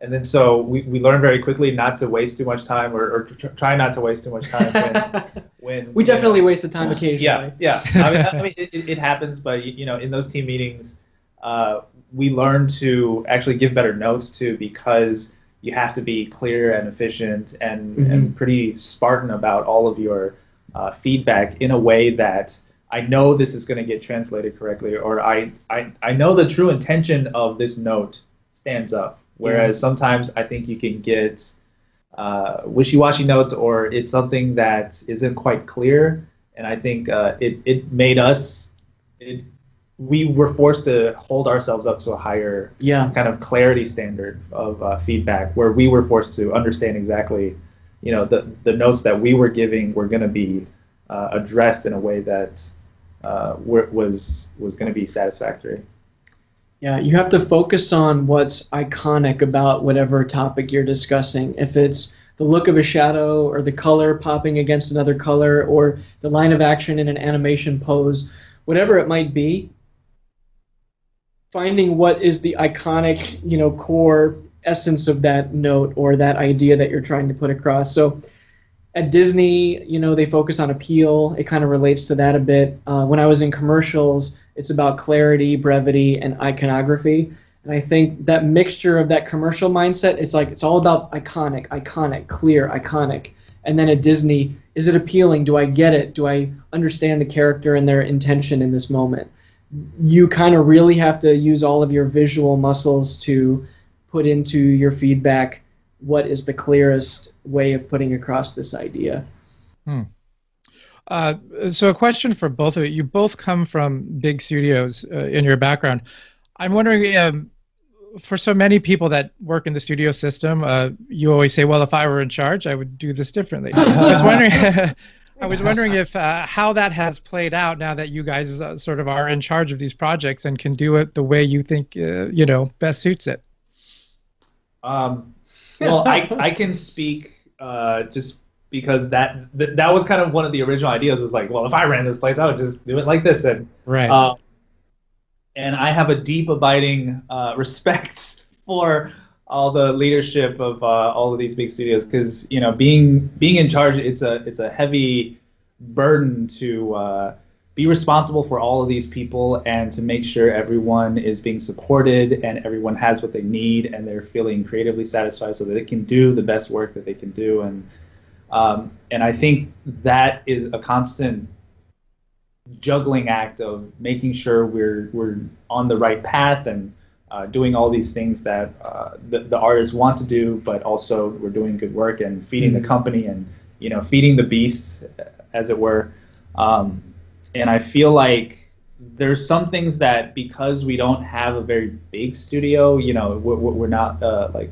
and then so we, we learn very quickly not to waste too much time or, or try not to waste too much time when, when we definitely know, waste the time occasionally yeah yeah I mean, I mean it, it, happens but you know in those team meetings uh, we learn to actually give better notes too because you have to be clear and efficient and, mm-hmm. and pretty Spartan about all of your uh, feedback in a way that I know this is going to get translated correctly, or I, I, I know the true intention of this note stands up. Whereas yeah. sometimes I think you can get uh, wishy-washy notes, or it's something that isn't quite clear. And I think uh, it, it made us, it, we were forced to hold ourselves up to a higher yeah. kind of clarity standard of uh, feedback, where we were forced to understand exactly, you know, the, the notes that we were giving were going to be uh, addressed in a way that uh, was was going to be satisfactory. Yeah, you have to focus on what's iconic about whatever topic you're discussing. If it's the look of a shadow or the color popping against another color or the line of action in an animation pose, whatever it might be, finding what is the iconic, you know, core essence of that note or that idea that you're trying to put across. So at Disney, you know, they focus on appeal. It kind of relates to that a bit. Uh, when I was in commercials, it's about clarity, brevity, and iconography. And I think that mixture of that commercial mindset, it's like it's all about iconic, iconic, clear, iconic. And then at Disney, is it appealing? Do I get it? Do I understand the character and their intention in this moment? You kind of really have to use all of your visual muscles to put into your feedback what is the clearest way of putting across this idea. Hmm. Uh, so, a question for both of you. You both come from big studios uh, in your background. I'm wondering, um, for so many people that work in the studio system, uh, you always say, "Well, if I were in charge, I would do this differently." I was wondering, I was wondering if uh, how that has played out now that you guys uh, sort of are in charge of these projects and can do it the way you think uh, you know best suits it. Um, well, I I can speak uh, just because that, that that was kind of one of the original ideas. Was like, well, if I ran this place, I would just do it like this, and right. Um, and I have a deep, abiding uh, respect for all the leadership of uh, all of these big studios because you know being being in charge it's a it's a heavy burden to uh, be responsible for all of these people and to make sure everyone is being supported and everyone has what they need and they're feeling creatively satisfied so that they can do the best work that they can do and um, and I think that is a constant juggling act of making sure we're we're on the right path and uh, doing all these things that uh, the, the artists want to do, but also we're doing good work and feeding mm-hmm. the company and you know feeding the beasts, as it were. Um, and I feel like there's some things that because we don't have a very big studio, you know, we're, we're not uh, like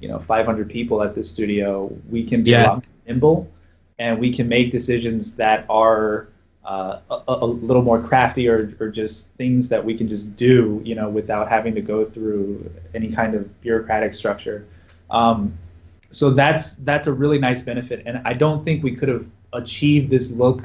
you know 500 people at the studio. We can be yeah. nimble, and we can make decisions that are uh, a, a, little more crafty or, or just things that we can just do, you know, without having to go through any kind of bureaucratic structure. Um, so that's that's a really nice benefit, and I don't think we could have achieved this look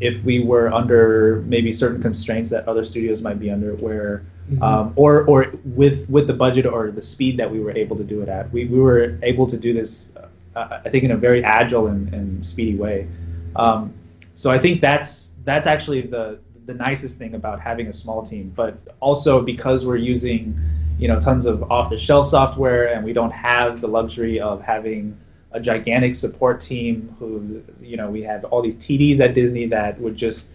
if we were under maybe certain constraints that other studios might be under, where mm-hmm. um, or or with with the budget or the speed that we were able to do it at, we we were able to do this, uh, I think, in a very agile and, and speedy way. Um, so I think that's that's actually the the nicest thing about having a small team. But also because we're using, you know, tons of off-the-shelf software, and we don't have the luxury of having a gigantic support team who, you know, we had all these TDs at Disney that would just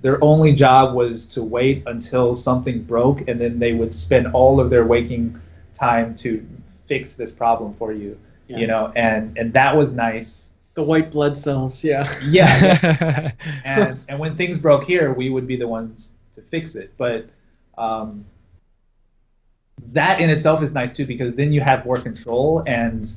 their only job was to wait until something broke, and then they would spend all of their waking time to fix this problem for you. Yeah. You know, and and that was nice the white blood cells, yeah. Yeah. and and when things broke here, we would be the ones to fix it. But um, that in itself is nice too because then you have more control and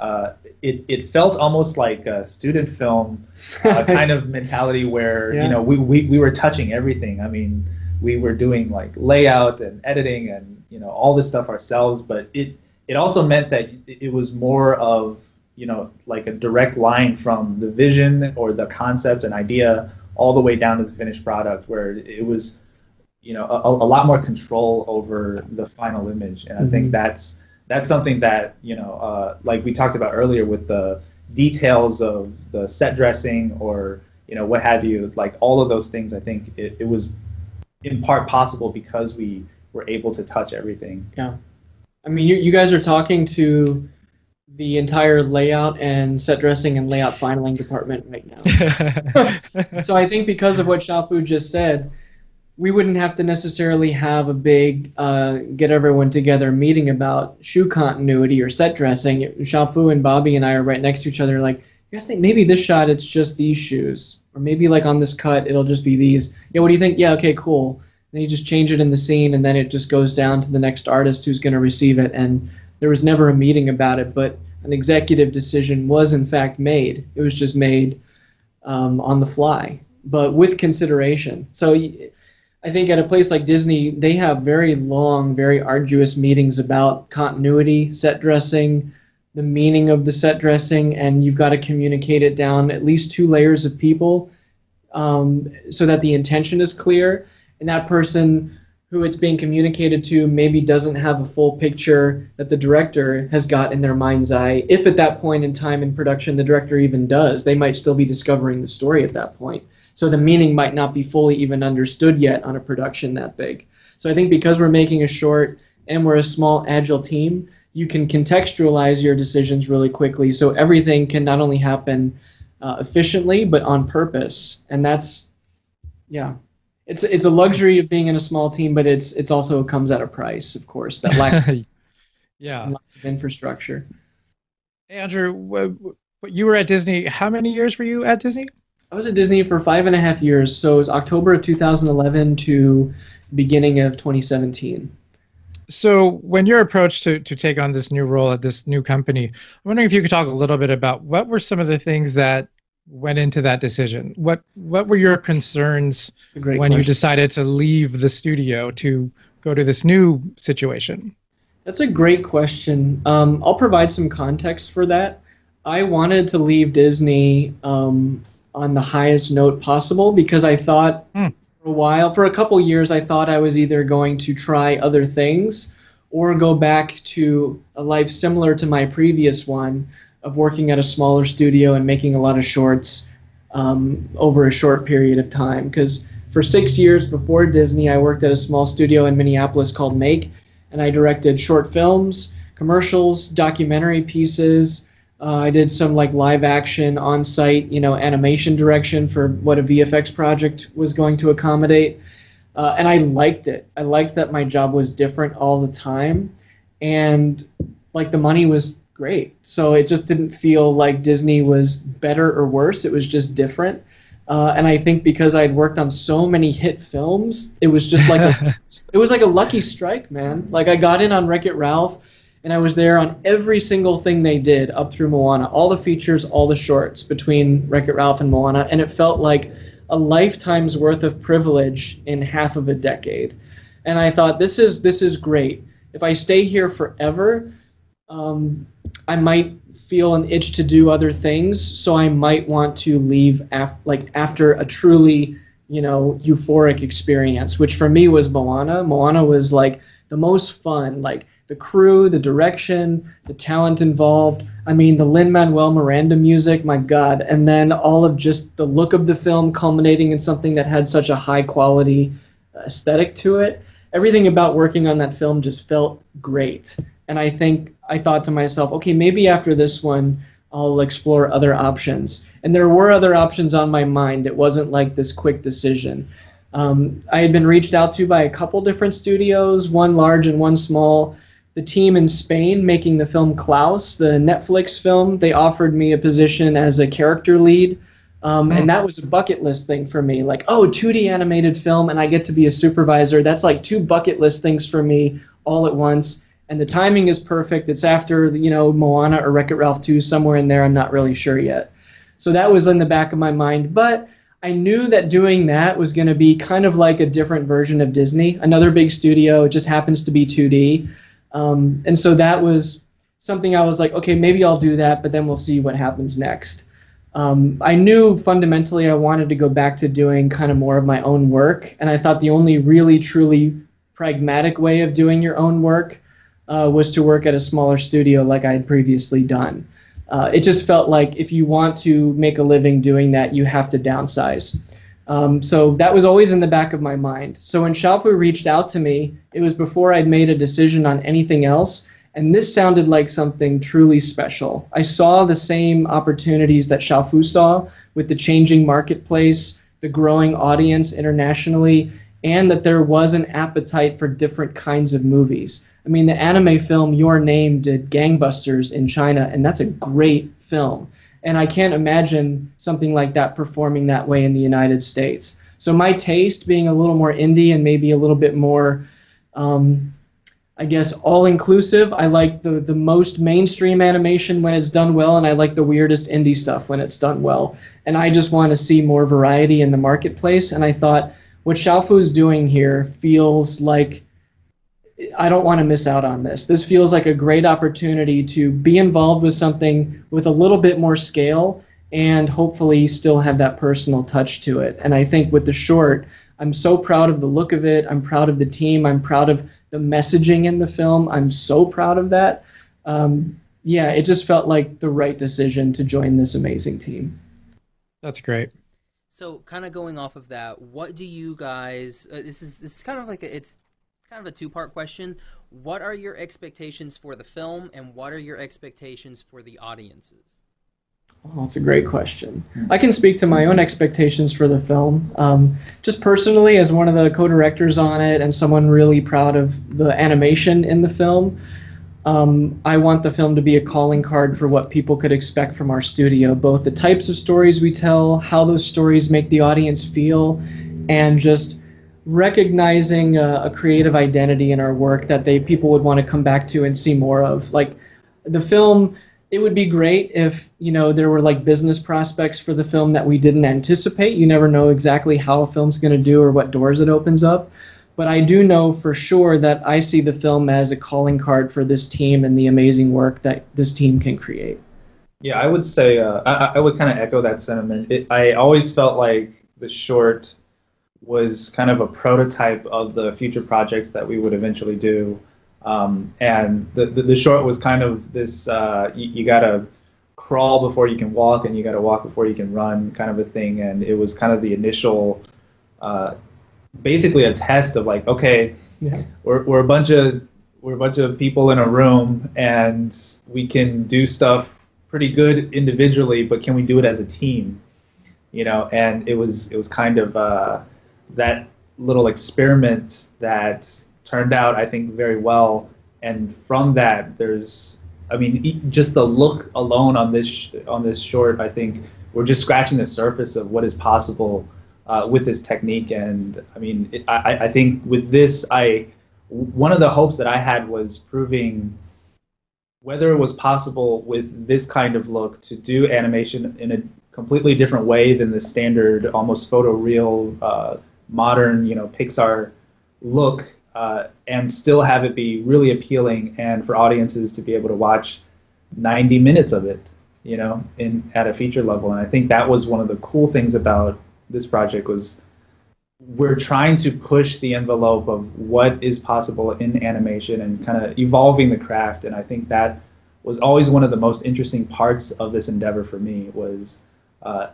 uh, it, it felt almost like a student film uh, kind of mentality where yeah. you know we, we, we were touching everything. I mean, we were doing like layout and editing and you know all this stuff ourselves, but it it also meant that it was more of you know like a direct line from the vision or the concept and idea all the way down to the finished product where it was you know a, a lot more control over the final image and i mm-hmm. think that's that's something that you know uh, like we talked about earlier with the details of the set dressing or you know what have you like all of those things i think it, it was in part possible because we were able to touch everything yeah i mean you, you guys are talking to the entire layout and set dressing and layout finaling department right now. so I think because of what Shaofu just said, we wouldn't have to necessarily have a big uh, get everyone together meeting about shoe continuity or set dressing. Shaofu and Bobby and I are right next to each other, like, you guys think maybe this shot it's just these shoes, or maybe like on this cut it'll just be these. Yeah, what do you think? Yeah, okay, cool. Then you just change it in the scene, and then it just goes down to the next artist who's going to receive it, and there was never a meeting about it, but an executive decision was in fact made. It was just made um, on the fly, but with consideration. So I think at a place like Disney, they have very long, very arduous meetings about continuity, set dressing, the meaning of the set dressing, and you've got to communicate it down at least two layers of people um, so that the intention is clear. And that person who it's being communicated to maybe doesn't have a full picture that the director has got in their mind's eye. If at that point in time in production the director even does, they might still be discovering the story at that point. So the meaning might not be fully even understood yet on a production that big. So I think because we're making a short and we're a small agile team, you can contextualize your decisions really quickly. So everything can not only happen uh, efficiently but on purpose, and that's yeah, it's it's a luxury of being in a small team, but it's it's also comes at a price, of course. That lack, yeah. lack of infrastructure. Andrew, you were at Disney. How many years were you at Disney? I was at Disney for five and a half years. So it was October of 2011 to beginning of 2017. So when you're approached to, to take on this new role at this new company, I'm wondering if you could talk a little bit about what were some of the things that went into that decision? What what were your concerns when question. you decided to leave the studio to go to this new situation? That's a great question. Um, I'll provide some context for that. I wanted to leave Disney um, on the highest note possible because I thought hmm. for a while, for a couple years, I thought I was either going to try other things or go back to a life similar to my previous one of working at a smaller studio and making a lot of shorts um, over a short period of time. Because for six years before Disney, I worked at a small studio in Minneapolis called Make, and I directed short films, commercials, documentary pieces. Uh, I did some like live action on site, you know, animation direction for what a VFX project was going to accommodate. Uh, and I liked it. I liked that my job was different all the time. And like the money was great. So it just didn't feel like Disney was better or worse. It was just different. Uh, and I think because I'd worked on so many hit films, it was just like a, it was like a lucky strike, man. Like I got in on Wreck It Ralph, and I was there on every single thing they did up through Moana, all the features, all the shorts between Wreck It Ralph and Moana, and it felt like a lifetime's worth of privilege in half of a decade. And I thought this is this is great. If I stay here forever, um, I might feel an itch to do other things, so I might want to leave af- like after a truly, you know, euphoric experience, which for me was Moana. Moana was like the most fun, like the crew, the direction, the talent involved. I mean, the Lin Manuel Miranda music, my God, and then all of just the look of the film culminating in something that had such a high quality aesthetic to it. Everything about working on that film just felt great. And I think I thought to myself, okay, maybe after this one, I'll explore other options. And there were other options on my mind. It wasn't like this quick decision. Um, I had been reached out to by a couple different studios, one large and one small. The team in Spain making the film Klaus, the Netflix film, they offered me a position as a character lead. Um, and that was a bucket list thing for me. Like, oh, 2D animated film, and I get to be a supervisor. That's like two bucket list things for me all at once and the timing is perfect. It's after you know Moana or Wreck It Ralph 2 somewhere in there. I'm not really sure yet. So that was in the back of my mind, but I knew that doing that was going to be kind of like a different version of Disney, another big studio. It just happens to be 2D, um, and so that was something I was like, okay, maybe I'll do that, but then we'll see what happens next. Um, I knew fundamentally I wanted to go back to doing kind of more of my own work, and I thought the only really truly pragmatic way of doing your own work uh, was to work at a smaller studio like I had previously done. Uh, it just felt like if you want to make a living doing that, you have to downsize. Um, so that was always in the back of my mind. So when Shaofu reached out to me, it was before I'd made a decision on anything else, and this sounded like something truly special. I saw the same opportunities that Shaofu saw with the changing marketplace, the growing audience internationally, and that there was an appetite for different kinds of movies. I mean, the anime film Your Name did gangbusters in China, and that's a great film. And I can't imagine something like that performing that way in the United States. So my taste being a little more indie and maybe a little bit more, um, I guess, all inclusive. I like the the most mainstream animation when it's done well, and I like the weirdest indie stuff when it's done well. And I just want to see more variety in the marketplace. And I thought what Shaofu is doing here feels like I don't want to miss out on this. This feels like a great opportunity to be involved with something with a little bit more scale and hopefully still have that personal touch to it. And I think with the short, I'm so proud of the look of it. I'm proud of the team. I'm proud of the messaging in the film. I'm so proud of that. Um, yeah, it just felt like the right decision to join this amazing team. That's great. So, kind of going off of that, what do you guys? Uh, this is this is kind of like a, it's kind of a two part question. What are your expectations for the film, and what are your expectations for the audiences? Oh, that's a great question. I can speak to my own expectations for the film. Um, just personally, as one of the co-directors on it and someone really proud of the animation in the film, um, I want the film to be a calling card for what people could expect from our studio, both the types of stories we tell, how those stories make the audience feel, and just recognizing a, a creative identity in our work that they people would want to come back to and see more of. Like the film it would be great if you know there were like business prospects for the film that we didn't anticipate. You never know exactly how a film's going to do or what doors it opens up. But I do know for sure that I see the film as a calling card for this team and the amazing work that this team can create. Yeah, I would say uh, I, I would kind of echo that sentiment. It, I always felt like the short was kind of a prototype of the future projects that we would eventually do. Um, and the, the, the short was kind of this: uh, you, you got to crawl before you can walk, and you got to walk before you can run, kind of a thing. And it was kind of the initial, uh, basically a test of like, okay, Yeah. we're we're a bunch of we're a bunch of people in a room, and we can do stuff pretty good individually, but can we do it as a team? You know, and it was it was kind of uh, that little experiment that turned out, I think, very well. And from that, there's, I mean, just the look alone on this sh- on this short, I think we're just scratching the surface of what is possible uh, with this technique. And I mean, it, I, I think with this, I one of the hopes that I had was proving whether it was possible with this kind of look to do animation in a completely different way than the standard, almost photoreal, uh, modern, you know, Pixar look uh, and still have it be really appealing and for audiences to be able to watch 90 minutes of it, you know, in at a feature level. And I think that was one of the cool things about this project was we're trying to push the envelope of what is possible in animation and kind of evolving the craft. And I think that was always one of the most interesting parts of this endeavor for me was uh,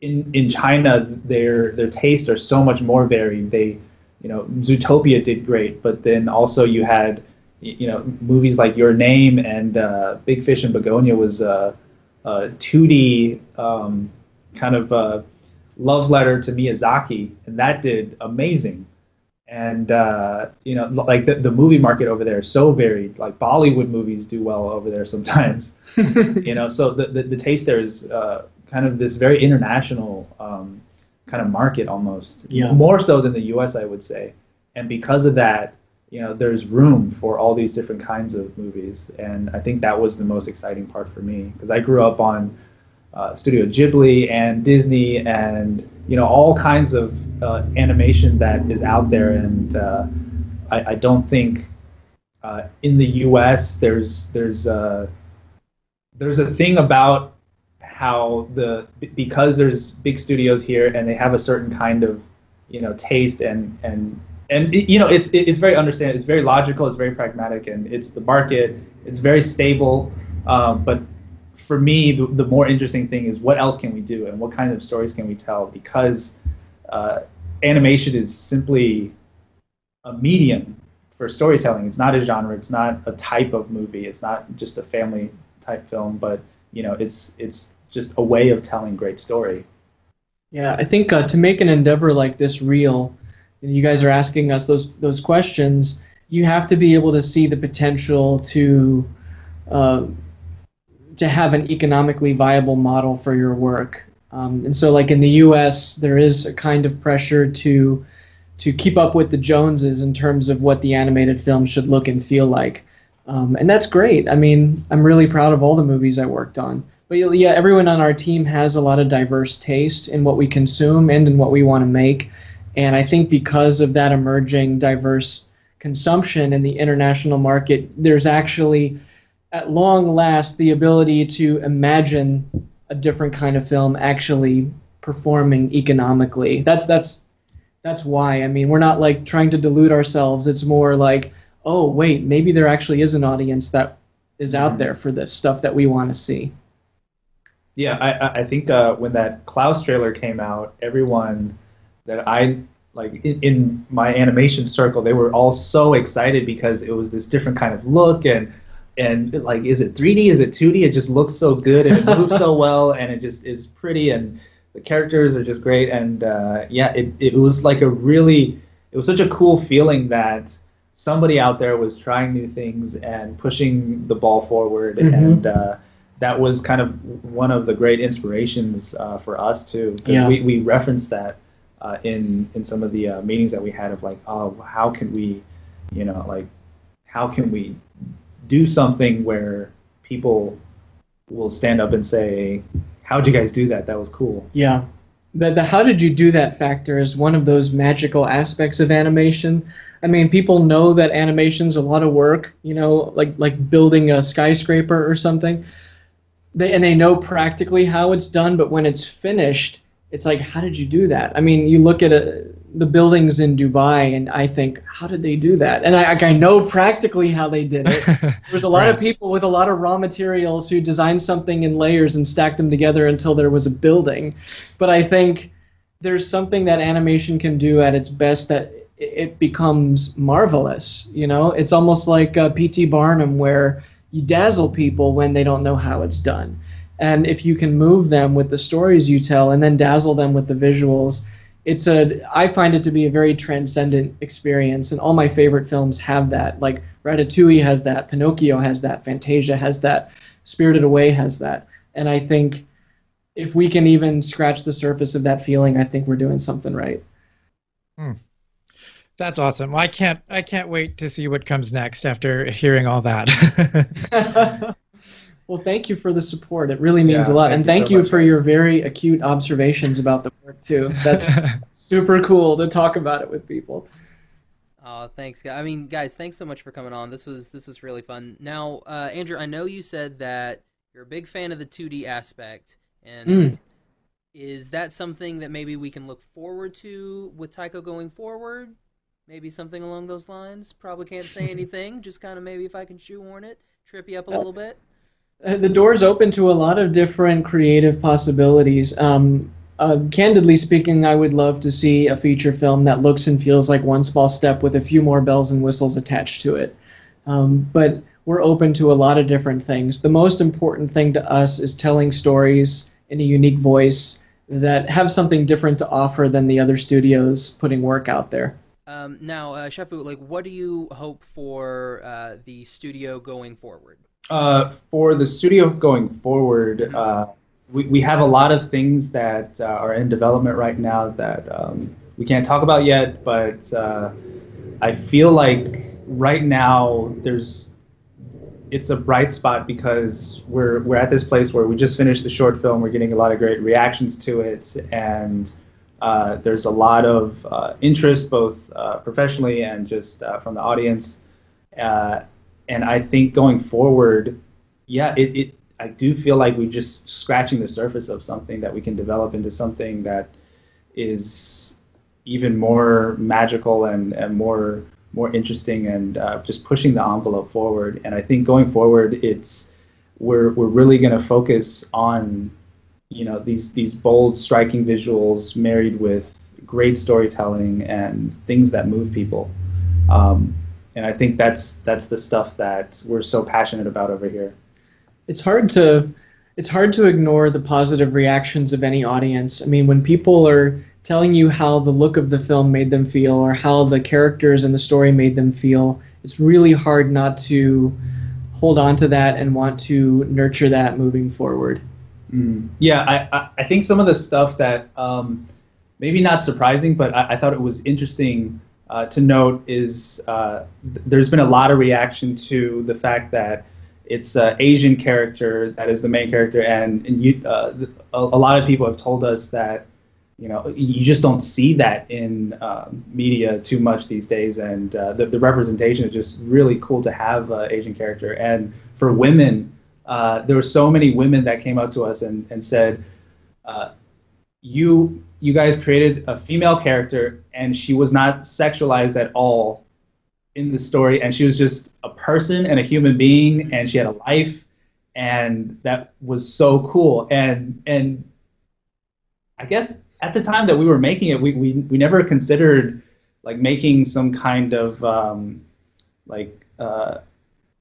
in in China their their tastes are so much more varied. They you know, Zootopia did great, but then also you had, you know, movies like Your Name and uh, Big Fish and Begonia was a, a 2D um, kind of uh, love letter to Miyazaki, and that did amazing. And uh, you know, like the, the movie market over there is so varied. Like Bollywood movies do well over there sometimes. you know, so the, the, the taste there is uh, kind of this very international um, kind of market almost. Yeah. more so than the US I would say. And because of that you know there's room for all these different kinds of movies. And I think that was the most exciting part for me because I grew up on uh, Studio Ghibli and Disney and you know all kinds of uh, animation that is out there. And uh, I, I don't think uh, in the US there's there's uh, there's a thing about how the because there's big studios here and they have a certain kind of you know taste and and and you know it's it's very understand it's very logical it's very pragmatic and it's the market it's very stable. Um, but for me the, the more interesting thing is what else can we do and what kind of stories can we tell? Because uh, animation is simply a medium for storytelling. It's not a genre it's not a type of movie it's not just a family type film but you know it's it's just a way of telling great story Yeah, I think uh, to make an endeavor like this real, and you guys are asking us those those questions, you have to be able to see the potential to uh, to have an economically viable model for your work. Um, and so, like in the U.S., there is a kind of pressure to to keep up with the Joneses in terms of what the animated film should look and feel like. Um, and that's great. I mean, I'm really proud of all the movies I worked on. But yeah, everyone on our team has a lot of diverse taste in what we consume and in what we want to make. And I think because of that emerging diverse consumption in the international market, there's actually, at long last, the ability to imagine a different kind of film actually performing economically. That's that's that's why. I mean, we're not like trying to delude ourselves. It's more like, oh wait, maybe there actually is an audience that is out Mhm. there for this stuff that we want to see. Yeah, I, I- think uh, when that Klaus trailer came out, everyone that I like in, in my animation circle, they were all so excited because it was this different kind of look and and like, is it 3D? Is it 2D? It just looks so good and it moves so well and it just is pretty and the characters are just great and uh, yeah, it it was like a really it was such a cool feeling that somebody out there was trying new things and pushing the ball forward Mhm. and. Uh, that was kind of one of the great inspirations uh, for us too. Yeah. we, we referenced that uh, in in some of the uh, meetings that we had of like, oh, how can we, you know, like, how can we do something where people will stand up and say, how'd you guys do that? That was cool. Yeah. The, the how did you do that factor is one of those magical aspects of animation. I mean, people know that animation's a lot of work, you know, like like building a skyscraper or something. They and they know practically how it's done, but when it's finished, it's like, how did you do that? I mean, you look at a, the buildings in Dubai, and I think, how did they do that? And I, I know practically how they did it. There's a lot of people with a lot of raw materials who designed something in layers and stacked them together until there was a building. But I think there's something that animation can do at its best that it becomes marvelous. You know, it's almost like uh, P.T. Barnum, where you dazzle people when they don't know how it's done. And if you can move them with the stories you tell and then dazzle them with the visuals, it's a I find it to be a very transcendent experience and all my favorite films have that. Like Ratatouille has that, Pinocchio has that, Fantasia has that, Spirited Away has that. And I think if we can even scratch the surface of that feeling, I think we're doing something right. Hmm. That's awesome. I can't I can't wait to see what comes next after hearing all that. well, thank you for the support. It really means Yeah, a lot. thank and you thank so you much, for guys. your very acute observations about the work too. That's super cool to talk about it with people. Oh, thanks, guys. I mean, guys, thanks so much for coming on. This was this was really fun. Now, uh, Andrew, I know you said that you're a big fan of the 2D aspect, and Mm. is that something that maybe we can look forward to with Taiko going forward? Maybe something along those lines. Probably can't say anything. Just kind of maybe if I can shoehorn it, trip you up a little bit. Uh, the door's open to a lot of different creative possibilities. Um, uh, candidly speaking, I would love to see a feature film that looks and feels like one small step with a few more bells and whistles attached to it. Um, but we're open to a lot of different things. The most important thing to us is telling stories in a unique voice that have something different to offer than the other studios putting work out there. Um, now, uh, Shaofu, like, what do you hope for uh, the studio going forward? Uh, for the studio going forward, uh, we, we have a lot of things that uh, are in development right now that um, we can't talk about yet, but uh, I feel like right now there's it's a bright spot because we're we're at this place where we just finished the short film. We're getting a lot of great reactions to it, and uh, there's a lot of uh, interest both uh, professionally and just uh, from the audience. Uh, and I think going forward, yeah, it, it I do feel like we're just scratching the surface of something that we can develop into something that is even more magical and, and more more interesting and just pushing the envelope forward. And I think going forward, it's we're we're really going to focus on you know these these bold, striking visuals married with great storytelling and things that move people. Um, and I think that's that's the stuff that we're so passionate about over here. it's hard to it's hard to ignore the positive reactions of any audience. I mean, when people are telling you how the look of the film made them feel or how the characters and the story made them feel, it's really hard not to hold on to that and want to nurture that moving forward. Mm. Yeah, I, I, think some of the stuff that um, maybe not surprising, but I, I thought it was interesting uh, to note is uh, th- there's been a lot of reaction to the fact that it's an Asian character that is the main character, and, and you, uh, th- a, a lot of people have told us that you know you just don't see that in um, media too much these days, and uh, the, the representation is just really cool to have an Asian character, and for women uh, there were so many women that came up to us and, and said, uh, "You you guys created a female character, and she was not sexualized at all in the story, and she was just a person and a human being, and she had a life, and that was so cool. And and I guess at the time that we were making it, we we, we never considered like making some kind of um, like uh,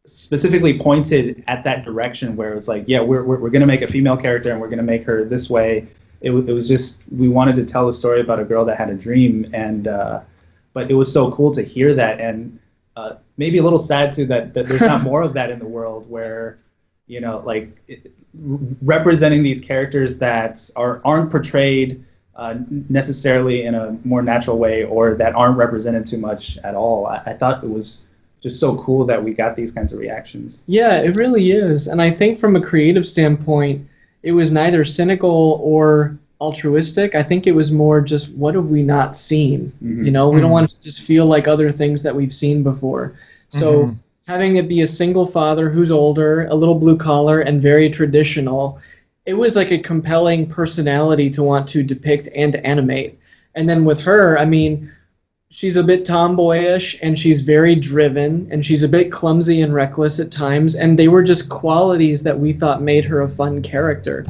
specifically pointed at that direction where it was like, yeah, we're we're, we're going to make a female character and we're going to make her this way. It, w- it was just we wanted to tell a story about a girl that had a dream, and uh, but it was so cool to hear that, and uh, maybe a little sad too that, that there's not more of that in the world where you know like it, representing these characters that are aren't portrayed uh, necessarily in a more natural way or that aren't represented too much at all. I, I thought it was just so cool that we got these kinds of reactions. Yeah, it really is. And I think from a creative standpoint, it was neither cynical or altruistic. I think it was more just what have we not seen? Mhm. You know, we don't Mhm. want to just feel like other things that we've seen before. So Mhm. having it be a single father who's older, a little blue collar, and very traditional, it was like a compelling personality to want to depict and animate. And then with her, I mean, she's a bit tomboyish and she's very driven and she's a bit clumsy and reckless at times. And they were just qualities that we thought made her a fun character.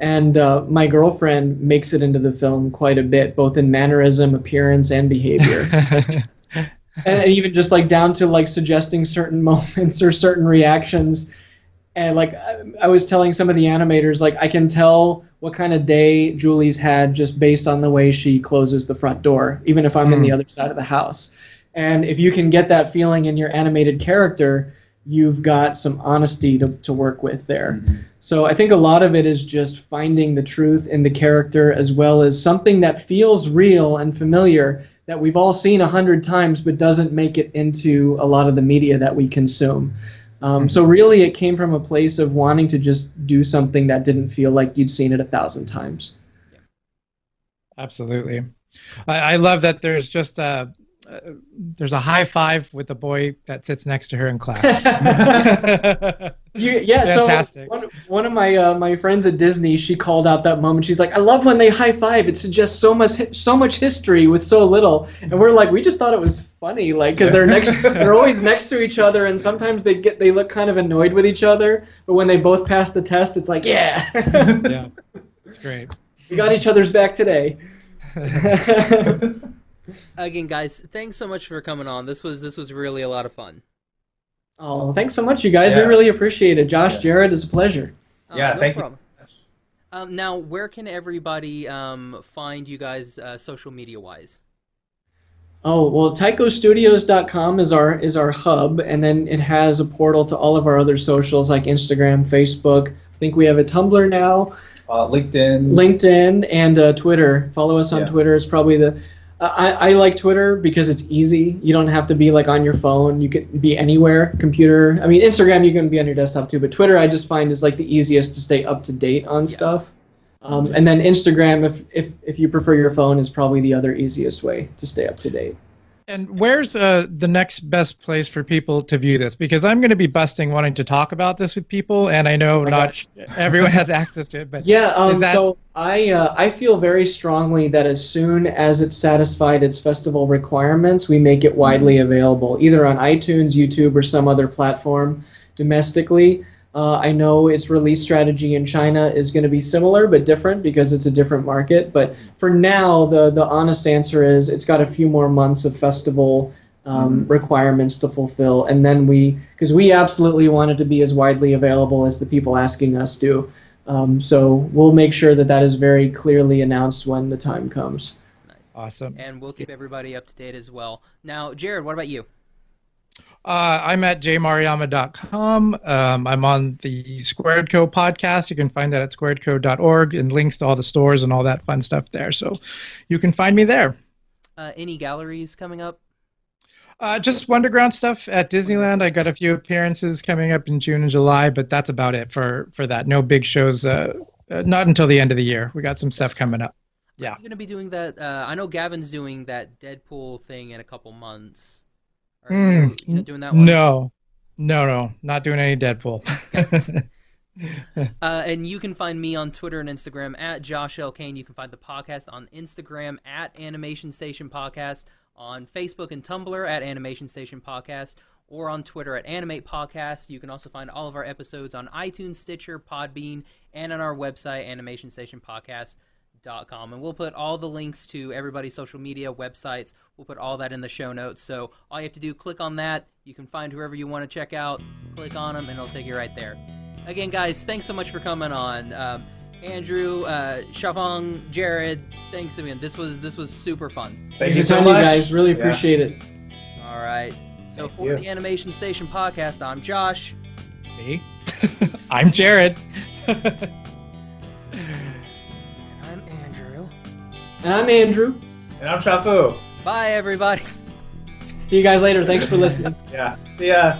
And uh, my girlfriend makes it into the film quite a bit, both in mannerism, appearance, and behavior and, and even just like down to like suggesting certain moments or certain reactions and like I, I was telling some of the animators like i can tell what kind of day julie's had just based on the way she closes the front door even if i'm in the Mm. other side of the house and if you can get that feeling in your animated character you've got some honesty to, to work with there so I think a lot of it is just finding the truth in the character as well as something that feels real and familiar that we've all seen a hundred times but doesn't make it into a lot of the media that we consume. Um, so really it came from a place of wanting to just do something that didn't feel like you'd seen it a thousand times. Absolutely. I, I love that there's just a uh, there's a high five with the boy that sits next to her in class. You, yeah, Fantastic. so one, one of my uh, my friends at Disney, she called out that moment. She's like, "I love when they high five. It suggests so much so much history with so little." And we're like, we just thought it was funny, like because they're next, they're always next to each other, and sometimes they get they look kind of annoyed with each other. But when they both pass the test, it's like, yeah, yeah, it's great. we got each other's back today. Again, guys, thanks so much for coming on. This was this was really a lot of fun. oh, thanks so much, you guys. We really appreciate it. Josh, Yeah. Jared, it's a pleasure. Uh, yeah, no thank problem. you. Um, now, where can everybody um, find you guys uh, social media wise? Oh well, TaikoStudios.com is our is our hub, and then it has a portal to all of our other socials like Instagram, Facebook. I think we have a Tumblr now, Uh, LinkedIn. LinkedIn, and uh, Twitter. Follow us on Yeah. Twitter. It's probably the I, I like Twitter because it's easy. You don't have to be like on your phone. You can be anywhere, computer. I mean, Instagram you can be on your desktop too, but Twitter I just find is like the easiest to stay up to date on stuff. Um, and then Instagram, if, if if you prefer your phone, is probably the other easiest way to stay up to date. And where's uh, the next best place for people to view this? Because I'm going to be busting wanting to talk about this with people, and I know my not gosh. everyone has access to it. But Yeah, um, that- so I uh, I feel very strongly that as soon as it's satisfied its festival requirements, we make it widely available, either on iTunes, YouTube, or some other platform domestically. Uh, I know its release strategy in China is going to be similar but different because it's a different market. But for now, the the honest answer is it's got a few more months of festival um, requirements to fulfill, and then we because we absolutely want it to be as widely available as the people asking us do. Um, so we'll make sure that that is very clearly announced when the time comes. Nice. awesome. And we'll keep everybody up to date as well. Now, Jared, what about you? Uh, I'm at jmariyama.com. Um, I'm on the Squared Co podcast. You can find that at squaredco.org and links to all the stores and all that fun stuff there. So you can find me there. Uh, any galleries coming up? Uh, just Wonderground stuff at Disneyland. I got a few appearances coming up in June and July, but that's about it for for that. No big shows. Uh, uh, not until the end of the year. We got some stuff coming up. Yeah. You're gonna be doing that. Uh, I know Gavin's doing that Deadpool thing in a couple months. Mm, you not doing that one? No, no, no, not doing any Deadpool. Uh, and you can find me on Twitter and Instagram at Josh L. Kane. You can find the podcast on Instagram at Animation Station Podcast, on Facebook and Tumblr at Animation Station Podcast, or on Twitter at Animate Podcast. You can also find all of our episodes on iTunes, Stitcher, Podbean, and on our website, animationstationpodcast.com. And we'll put all the links to everybody's social media, websites. We'll put all that in the show notes. So all you have to do, click on that. You can find whoever you want to check out, click on them, and it'll take you right there. Again, guys, thanks so much for coming on. Um, Andrew, uh, Shavong, Jared, thanks again. This was this was super fun. Thank Thanks you a so much. you guys. Really Yeah. appreciate it. All right. So Thank for you. the Animation Station podcast, I'm Josh. Me? I'm Jared. And I'm Andrew. And I'm Andrew. Shaofu. Bye, everybody. See you guys later. Thanks for listening. Yeah. See ya.